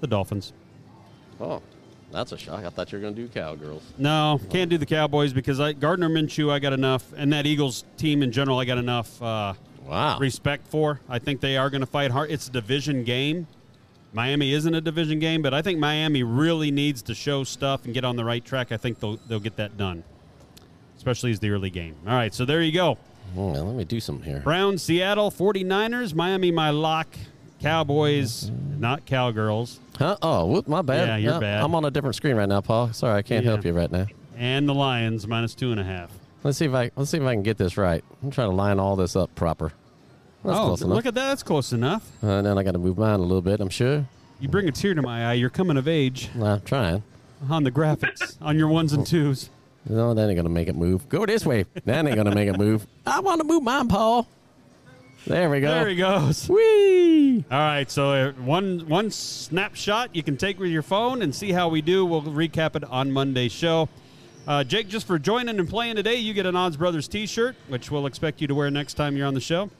the Dolphins. Oh, that's a shock. I thought you were going to do Cowgirls. No, can't do the Cowboys because I Gardner Minshew I got enough, and that Eagles team in general I got enough uh, Wow. respect for. I think they are going to fight hard. It's a division game. Miami isn't a division game, but I think Miami really needs to show stuff and get on the right track. I think they'll they'll get that done, especially as the early game. All right, so there you go. Oh, now let me do something here. Browns, Seattle, 49ers, Miami, my lock. Cowboys, not Cowgirls, Huh? Oh, whoop, my bad. Yeah, you're No, bad. I'm on a different screen right now, Paul. Sorry, I can't Yeah. help you right now. and the Lions, minus two and a half. Let's see if I let's see if I can get this right. I'm trying to line all this up proper. That's oh, close enough. look at that. That's close enough. Uh, and then I got to move mine a little bit. I'm sure. You bring a tear to my eye. You're coming of age Well, I'm trying. on the graphics, on your ones and twos. No, that ain't gonna make it move. Go this way. That ain't gonna make it move. I want to move mine, Paul. There we go. There he goes. Whee! All right, so uh, one one snapshot you can take with your phone and see how we do. We'll recap it on Monday's show. Uh, Jake, just for joining and playing today, you get an Odds Brothers T-shirt, which we'll expect you to wear next time you're on the show.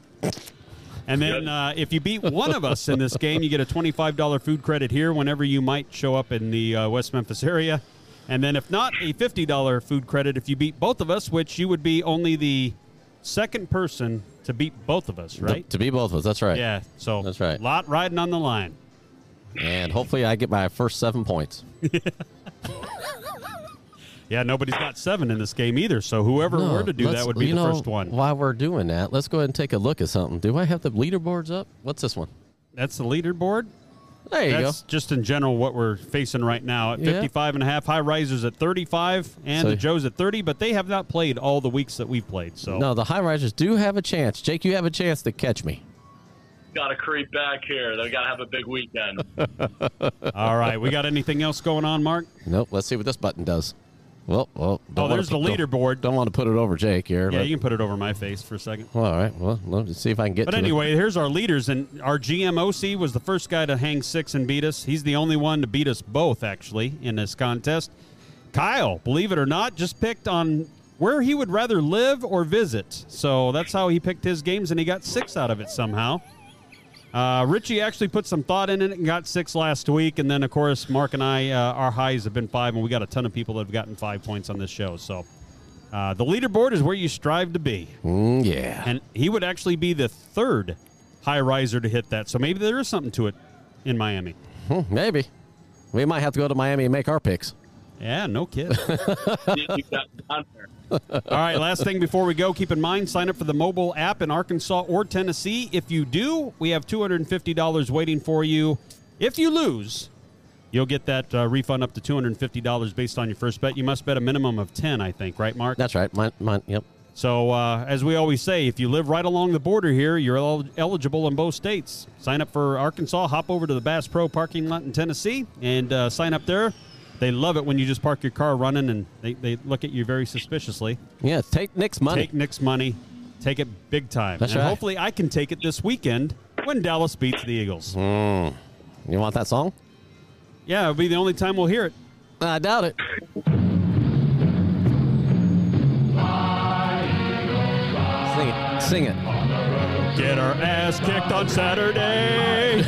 And then uh, if you beat one of us in this game, you get a $25 food credit here whenever you might show up in the uh, West Memphis area. And then, if not, a $50 food credit if you beat both of us, which you would be only the second person to beat both of us, right? To be both of us. That's right. Yeah. So That's right. lot riding on the line. And hopefully I get my first seven points. [laughs] Yeah, nobody's got seven in this game either. So whoever No, were to do that would be the know, first one. While we're doing that, let's go ahead and take a look at something. Do I have the leaderboards up? What's this one? That's the leaderboard. There you That's go. just in general what we're facing right now at Yeah. 55 and a half. High risers at 35 and So- the Joes at 30, but they have not played all the weeks that we've played. So No, the high risers do have a chance. Jake, you have a chance to catch me. Got to creep back here. They got to have a big weekend. [laughs] all right, we got anything else going on, Mark? Nope. Let's see what this button does. Well, well. Oh, don't there's the put- don't- leaderboard. Don't want to put it over Jake here. Yeah, but- you can put it over my face for a second. Well, all right. Well, let's see if I can get But to it. anyway, here's our leaders, and our GMOC was the first guy to hang six and beat us. He's the only one to beat us both, actually, in this contest. Kyle, believe it or not, just picked on where he would rather live or visit. So that's how he picked his games, and he got six out of it somehow. Uh, Richie actually put some thought in it and got six last week. And then, of course, Mark and I, uh, our highs have been five, and we got a ton of people that have gotten five points on this show. So uh, the leaderboard is where you strive to be. Mm, yeah. And he would actually be the third high riser to hit that. So maybe there is something to it in Miami. Hmm, maybe. We might have to go to Miami and make our picks. Yeah, no kid. [laughs] See if you got down there. All right, last thing before we go, keep in mind sign up for the mobile app in Arkansas or Tennessee. If you do, we have $250 waiting for you. If you lose, you'll get that uh, refund up to $250 based on your first bet. You must bet a minimum of 10, I think, right, Mark? That's right. Mine, mine, yep. So, uh, as we always say, if you live right along the border here, you're el- eligible in both states. Sign up for Arkansas, hop over to the Bass Pro parking lot in Tennessee, and uh, sign up there. They love it when you just park your car running and they, they look at you very suspiciously. Yeah, take Nick's money. Take Nick's money, take it big time. That's and right. hopefully, I can take it this weekend when Dallas beats the Eagles. Hmm. you want that song? Yeah, it'll be the only time we'll hear it. I doubt it. Sing it. Sing it. Get our ass kicked on Saturday.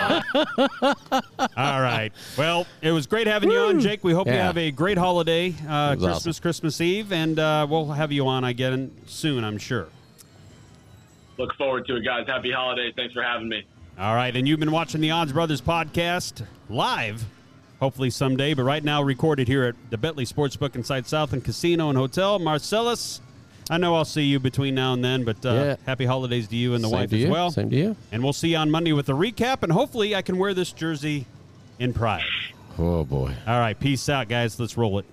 [laughs] All right. Well, it was great having you on, Jake. We hope you have a great holiday, uh, Christmas, awesome. Christmas Eve, and uh, we'll have you on again soon, I'm sure. Look forward to it, guys. Happy holidays. Thanks for having me. All right. And you've been watching the Odds Brothers podcast live, hopefully someday, but right now recorded here at the Betly Sportsbook inside Southland Casino and Hotel. Marcellus, I know I'll see you between now and then, but uh, Yeah. happy holidays to you and the Same wife as well. Same to you. And we'll see you on Monday with a recap, and hopefully I can wear this jersey in pride. Oh boy. All right, peace out, guys. Let's roll it.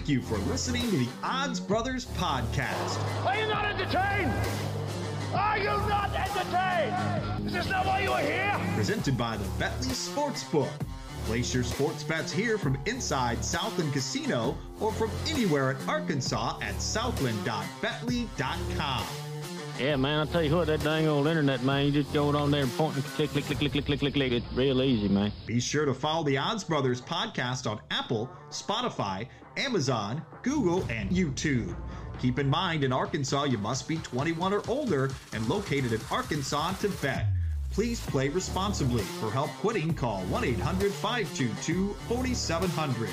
Thank you for listening to the Odds Brothers podcast. Are you not entertained? Are you not entertained? Is this not why you are here? presented by the Betly Sportsbook. Place your sports bets here from inside Southland Casino or from anywhere in Arkansas at southland.betly.com. Yeah, man, I tell you what, that dang old internet, man, you just go on there and point and click, click, click, click, click, click, click, click. It's real easy, man. Be sure to follow the Odds Brothers podcast on Apple, Spotify, Amazon, Google, and YouTube. Keep in mind, in Arkansas, you must be 21 or older and located in Arkansas to bet. Please play responsibly. For help quitting, call 1 800 522 4700.